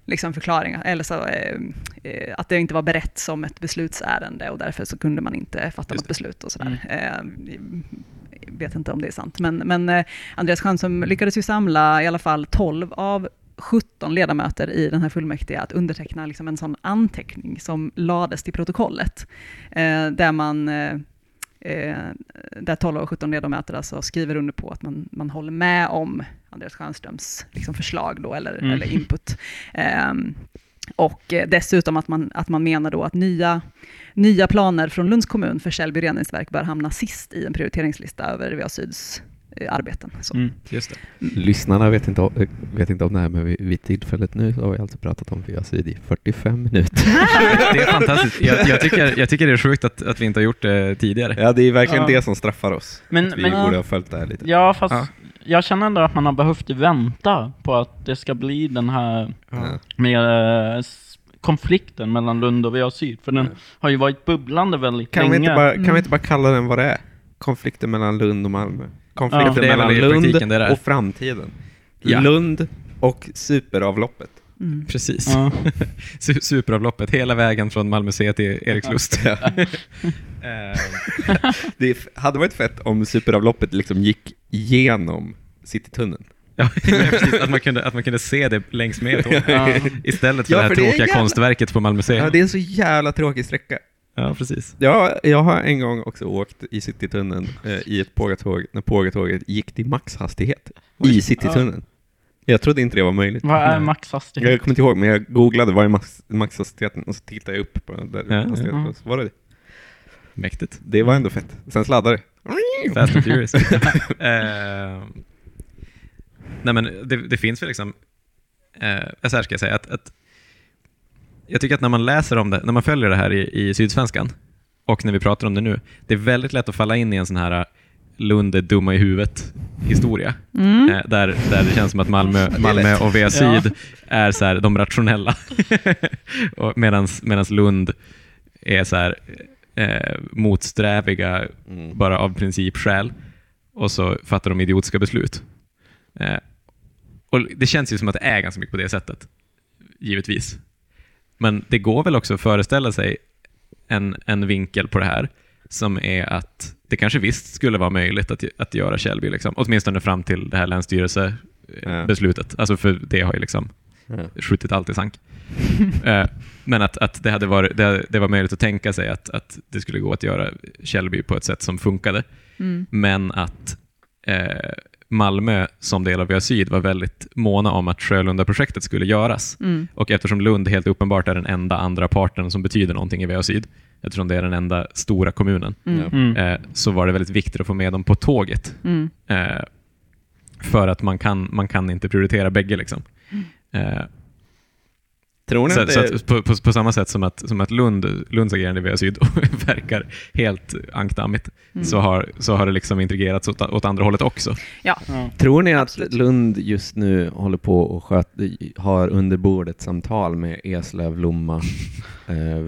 Liksom förklaring, eller så eh, eh, att det inte var berett som ett beslutsärende och därför så kunde man inte fatta något beslut och sådär. Eh, vet inte om det är sant, men, men eh, Andreas Stjernström lyckades ju samla i alla fall 12 av 17 ledamöter i den här fullmäktige att underteckna liksom en sån anteckning som lades till protokollet, eh, där man eh, där 12 av 17 ledamöter alltså skriver under på att man, man håller med om Andreas Stjernströms liksom förslag då, eller, Mm. eller input. Ehm, och eh, dessutom att man, att man menar då att nya, nya planer från Lunds kommun för Källby reningsverk bör hamna sist i en prioriteringslista över VA Syds arbeten. Så. Mm. Just det. Lyssnarna vet inte, om, vet inte om det här, men vid, vid tillfället nu så har vi alltså pratat om VA Syd i 45 minuter. [laughs] Det är fantastiskt. Jag, jag, tycker, jag tycker det är sjukt att, att vi inte har gjort det tidigare. Ja, det är verkligen Ja. det som straffar oss. Men, Vi men, borde ha följt det här lite. ja, fast Ja. jag känner ändå att man har behövt vänta på att det ska bli den här Ja. med eh, konflikten mellan Lund och VA Syd, för den har ju varit bubblande väldigt Kan, vi länge. inte bara, kan Mm. vi inte bara kalla den vad det är? Konflikten mellan Lund och Malmö. Konflikten Ja, mellan Lund praktiken det där. och framtiden. Ja. Lund och superavloppet. Mm. Precis. Ja. [laughs] Su- Superavloppet, hela vägen från Malmö C till Erikslust. Ja. [laughs] Eh, Det hade varit fett om superavloppet liksom gick igenom Citytunneln. ja, [laughs] precis. Att man, kunde, att man kunde se det längs med tåget. Ja. Istället för Ja, det här för det tråkiga jävla- konstverket på Malmö C. Ja, det är en så jävla tråkig sträcka. Ja, precis. Ja, jag har en gång också åkt i Citytunneln eh, i ett pågatåg, när pågatåget gick till maxhastighet i Citytunneln. Jag trodde inte det var möjligt. Vad är maxhastighet? Jag kommer inte ihåg, men jag googlade vad är max, maxhastigheten och så tittade jag upp på den där Ja, hastigheten ja. och så var det det. Mäktigt. Det var ändå fett. Sen sladdade det. Fast and Furious. [laughs] [laughs] eh, nej men det, det finns väl liksom, eh, så här ska jag säga, att, att jag tycker att när man läser om det, när man följer det här i, i Sydsvenskan och när vi pratar om det nu, det är väldigt lätt att falla in i en sån här eh, Lund är dumma i huvudet historia. Mm. Eh, där, där det känns som att Malmö, Malmö och VA Ja. Syd är så här, de rationella. [laughs] Medan Lund är så här, eh, motsträviga Mm. bara av principskäl och så fattar de idiotiska beslut. Eh, och Det känns ju som att det är ganska mycket på det sättet, givetvis. Men det går väl också att föreställa sig en, en vinkel på det här som är att det kanske visst skulle vara möjligt att, att göra Källby, liksom, åtminstone fram till det här Ja. länsstyrelsebeslutet. Alltså för det har ju liksom Ja. skjutit allt i sank. [laughs] Eh, Men att, att det, hade varit, det, det var möjligt att tänka sig att, att det skulle gå att göra Källby på ett sätt som funkade. Mm. Men att eh, Malmö som del av VA Syd var väldigt måna om att Sjölunda-projektet skulle göras. Mm. Och eftersom Lund helt uppenbart är den enda andra parten som betyder någonting i VA Syd, eftersom det är den enda stora kommunen, Mm. Mm. eh, så var det väldigt viktigt att få med dem på tåget. Mm. Eh, för att man kan, man kan inte prioritera bägge. Liksom. Eh, Tror ni så, att så att på, på, på samma sätt som att, som att Lund, Lunds agerande i VA Syd [laughs] verkar helt ankdammigt, Mm. så, har, så har det liksom integrerats åt, åt andra hållet också. Ja. Tror ni att Absolut. Lund just nu håller på och sköt, har under bordet samtal med Eslöv, Lomma, eh?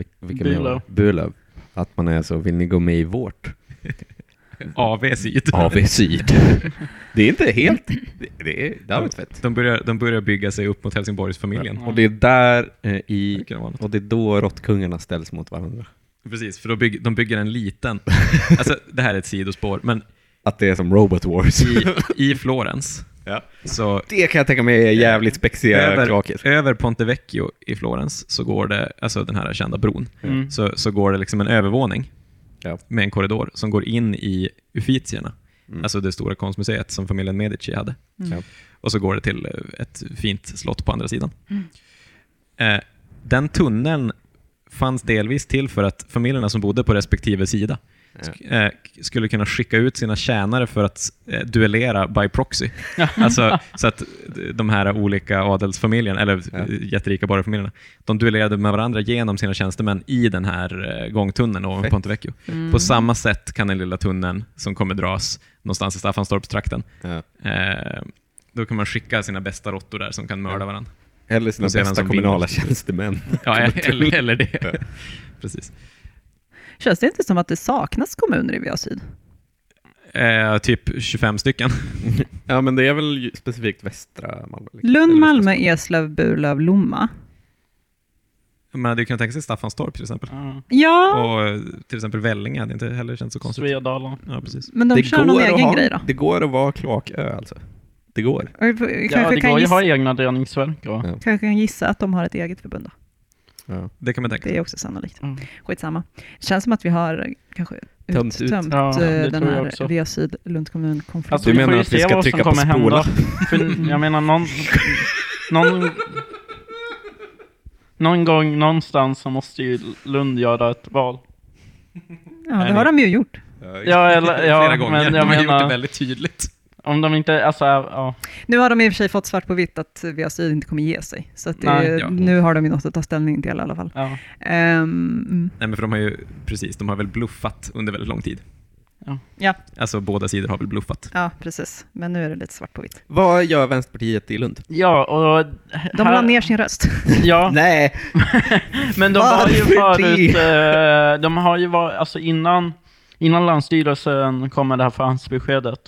Burlöv? Att man är så, vill ni gå med i vårt AV Syd. AV Syd? det är inte helt... Det, är, det har varit fett. De börjar, de börjar bygga sig upp mot Helsingborgsfamiljen. Och det är där eh, i... Och det är då råttkungarna ställs mot varandra. Precis, för då bygg, de bygger en liten... [laughs] Alltså, det här är ett sidospår, men Att det är som Robot Wars. i, i Florens, [laughs] Ja. så Det kan jag tänka mig är jävligt spexiga över, kloaker. över Ponte Vecchio i Florens så går det, alltså den här kända bron, Mm. så, så går det liksom en övervåning Ja. med en korridor som går in i Uffizierna, Mm. alltså det stora konstmuseet som familjen Medici hade. Mm. Ja. Och så går det till eh, ett fint slott på andra sidan. Eh, den tunneln fanns delvis till för att familjerna som bodde på respektive sida sk- eh, skulle kunna skicka ut sina tjänare för att eh, duellera by proxy. [laughs] alltså, så att de här olika adelsfamiljerna, eller Ja. eh, jätterika borgarfamiljerna, de duellerade med varandra genom sina tjänstemän i den här gångtunneln ovanför. Ponte Vecchio. Mm. På samma sätt kan den lilla tunneln som kommer dras någonstans i Staffanstorpstrakten, Ja. eh, då kan man skicka sina bästa råttor där som kan mörda varandra. Eller sina bästa kommunala vinner. tjänstemän. Ja, [laughs] eller, eller det. Ja. [laughs] Precis. Känns det inte som att det saknas kommuner i VA Syd? Eh, typ 25 stycken. [laughs] Ja, men det är väl specifikt västra Malmö? liksom. Lund, Malmö, Eslöv, Burlöv, Lomma. Hade ju kunnat tänka sig Staffanstorp till exempel. Ja. Ja, Och eh, till exempel Vellinge hade inte heller känts så konstigt. Svedala. Ja, precis. men de kör någon egen ha, grej då. Det går att vara kloakö alltså. Det går. Och Ja, det kan går ju ha egna reningsverk. Och, Ja. kanske kan gissa att de har ett eget förbund då. Ja. Det kan man tänka Det sig. är också sannolikt. Mm. Skitsamma. Det känns som att vi har kanske Tömt ut. Ja, det eh, den jag här. VA Syd Lund kommun-konflikten. Alltså, Du menar att vi se ska vad som trycka på kommer spola? hända. För, [laughs] jag menar, någon, någon, någon gång någonstans så måste ju Lund göra ett val. ja, det har de ju gjort. Ja, eller, [laughs] ja Flera gånger. men de jag har gjort det menar, väldigt tydligt. Om de inte, alltså, ja. Nu har de i och för sig fått svart på vitt att VA Syd inte kommer ge sig. Så att det, Nej, ja. nu har de ju något att ta ställning till i alla fall. ja. Mm. Nej, men för de har ju, precis, de har väl bluffat under väldigt lång tid. Ja. Ja. Alltså båda sidor har väl bluffat. ja, precis. Men nu är det lite svart på vitt. Vad gör Vänsterpartiet i Lund? Ja, och... De la ner sin röst. [laughs] Ja, Nej! [laughs] men de var ju förut... eh, De har ju varit, alltså innan, innan Länsstyrelsen kom med det här förhandsbeskedet,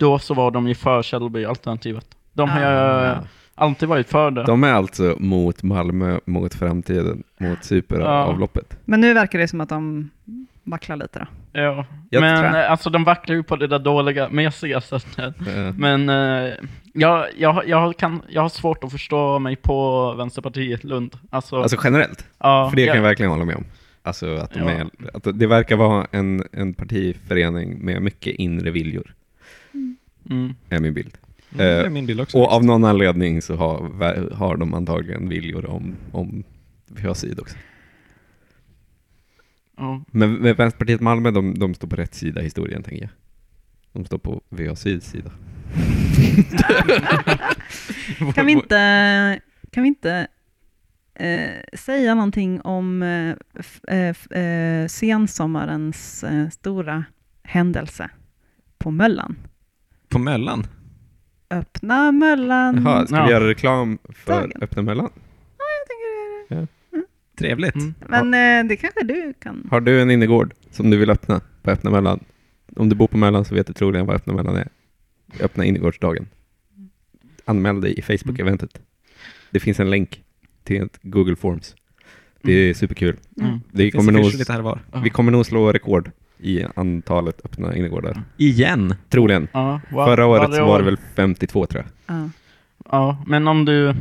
då så var de ju för Källby-alternativet. De har ju Ah. alltid varit för det. De är alltså mot Malmö, mot framtiden, mot superavloppet. Men nu verkar det som att de vacklar lite då. Ja. Jag Men eh, alltså de vacklar ju på det där dåliga, mesiga sättet. Eh, Men eh, jag, jag, jag, kan, jag har svårt att förstå mig på Vänsterpartiet Lund. Alltså, Alltså generellt, ja, för det kan jag, jag verkligen hålla med om. Alltså att, de Ja. är, att det verkar vara en, en partiförening med mycket inre viljor, mm. är min bild. Mm, det är Eh, min bild också. Och av någon anledning så har, har de antagligen viljor om, om vi har syd också. ja. Men men Vänsterpartiet Malmö, de, de står på rätt sida i historien, tänker jag. De står på VA Syds sida. [laughs] Kan vi inte, kan vi inte eh, säga någonting om eh, eh, eh, sensommarens eh, stora händelse på Möllan? På Möllan? Öppna Möllan. Jaha, ska Ja. vi göra reklam för Dagen. Öppna Mellan? Jag tänker det. Trevligt. Mm. Men eh, det kanske du kan. Har du en innergård som du vill öppna på Öppna Mellan? Om du bor på Mellan så vet du troligen vad Öppna Mellan är. Öppna innergårdsdagen. Anmäl dig i Facebook-eventet. Det finns en länk till ett Google Forms. Det är superkul. Mm. Det kommer det nog, affischer lite här och var. Ja. vi kommer nog slå rekord i antalet öppna innergårdar. Igen? Troligen. Ja, var- Förra året så var det väl 52 tror jag. Ja. Ja, men om du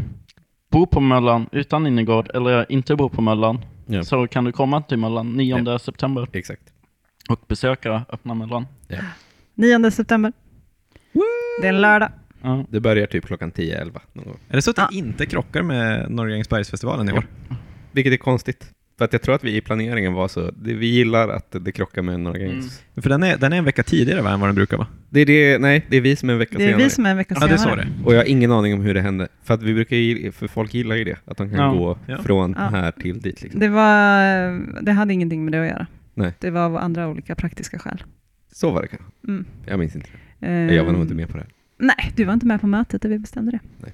bor på Möllan utan innergård eller inte bor på Möllan Ja. så kan du komma till Möllan 9 Ja. september Exakt. och besöka Öppna Möllan. 9 september. Det är en lördag. Ja. Det börjar typ klockan 10-11 någon gång. Är det så att det Ja. inte krockar med Norrgängsbergsfestivalen i år? Vilket är konstigt. För att jag tror att vi i planeringen var så, det, vi gillar att det krockar med Norra Games. För den är, den är en vecka tidigare va, än vad den brukar vara. Det är det, nej, det är vi som är en vecka Det är senare. vi som är en vecka Ja, det är senare. så det. Och jag har ingen aning om hur det hände. För att vi brukar för folk gillar ju det, att de kan Ja. gå Ja. från Ja. här till dit. Liksom. Det, var, det hade ingenting med det att göra. Nej. Det var av andra olika praktiska skäl. Så var det kanske. Mm. Jag minns inte. Eh, Jag var nog inte med på det. här. Nej, du var inte med på mötet där vi bestämde det. Nej.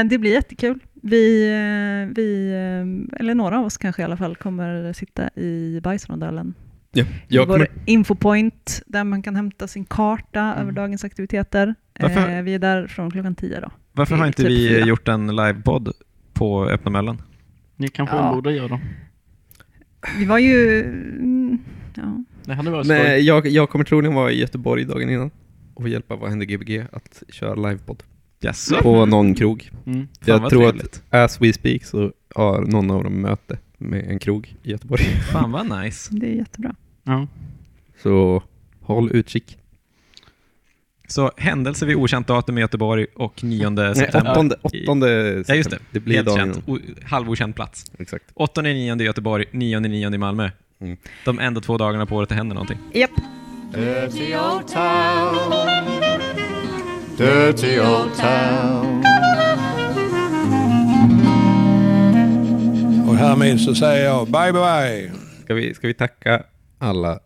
Eh, det blir jättekul. Vi, eh, vi, eh, eller några av oss kanske i alla fall, kommer sitta i bajsrondellen. Ja. Jag vår kommer, infopoint där man kan hämta sin karta Mm. över dagens aktiviteter. Varför- Eh, vi är där från klockan 10 då. Varför har inte typ vi fyra. gjort en livepodd på Öppna Möllan? Ni kanske Ja. borde göra. Vi var ju... mm, Ja. Det hade varit nej, jag, jag kommer troligen vara i Göteborg dagen innan och hjälpa Vad händer Gbg att köra livepodd Jaså? på någon krog. Mm. Jag tror trevligt. att as we speak så har någon av dem möte med en krog i Göteborg. [laughs] Fan vad [laughs] nice. Det är jättebra. Ja. Så håll utkik. Så händelse vid okänt datum i Göteborg och 9 Nej, september. åttonde, åttonde Ja just det, Det blir helt dagen känt. O, halvokänd plats. Exakt. 8 9 i Göteborg, 9 9 i Malmö. Mm. De enda två dagarna på året det händer någonting. Japp. Town. Dirty old town. Och härmed så säger jag bye bye. Ska vi, ska vi tacka alla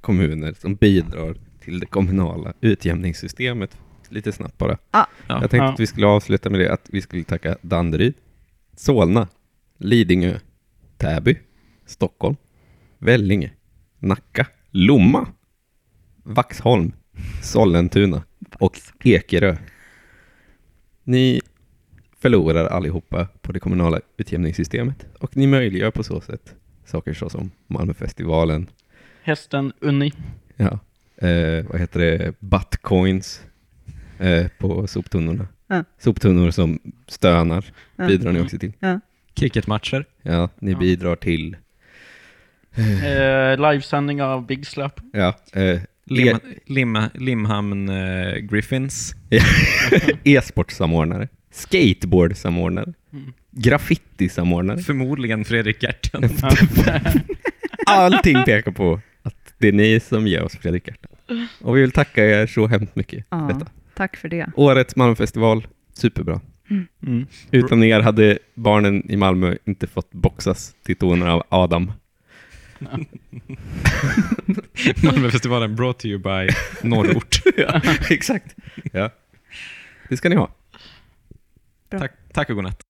kommuner som bidrar till det kommunala utjämningssystemet lite snabbt bara? Ja. Ja. Jag tänkte Ja. att vi skulle avsluta med det, att vi skulle tacka Danderyd, Solna, Lidingö, Täby, Stockholm, Vellinge, Nacka, Lomma, Vaxholm, Sollentuna och Ekerö. Ni förlorar allihopa på det kommunala utjämningssystemet. Och ni möjliggör på så sätt saker såsom Malmöfestivalen, Hästen Unni. ja, eh, vad heter det, buttcoins eh, på soptunnorna. Ja. Soptunnor som stönar Ja. bidrar ni också till. Cricketmatcher. Ja, ni Ja. bidrar till, Eh, livesändning av Big Slap. ja, eh, Lim, Lim, Limhamn eh, Griffins. [laughs] e-sportsamordnare, skateboardsamordnare, Mm. graffitisamordnare. Förmodligen Fredrik Gerten. [laughs] Allting pekar på att det är ni som ger oss Fredrik Gerten. Och vi vill tacka er så hemskt mycket Ja, detta. tack för det. Årets Malmöfestival, superbra. Mm. Utan er hade barnen i Malmö inte fått boxas till toner av Adam. [laughs] Malmöfestivalen brought to you by Norrort. [laughs] ja, exakt. Ja. Det ska ni ha. tack, tack och godnatt.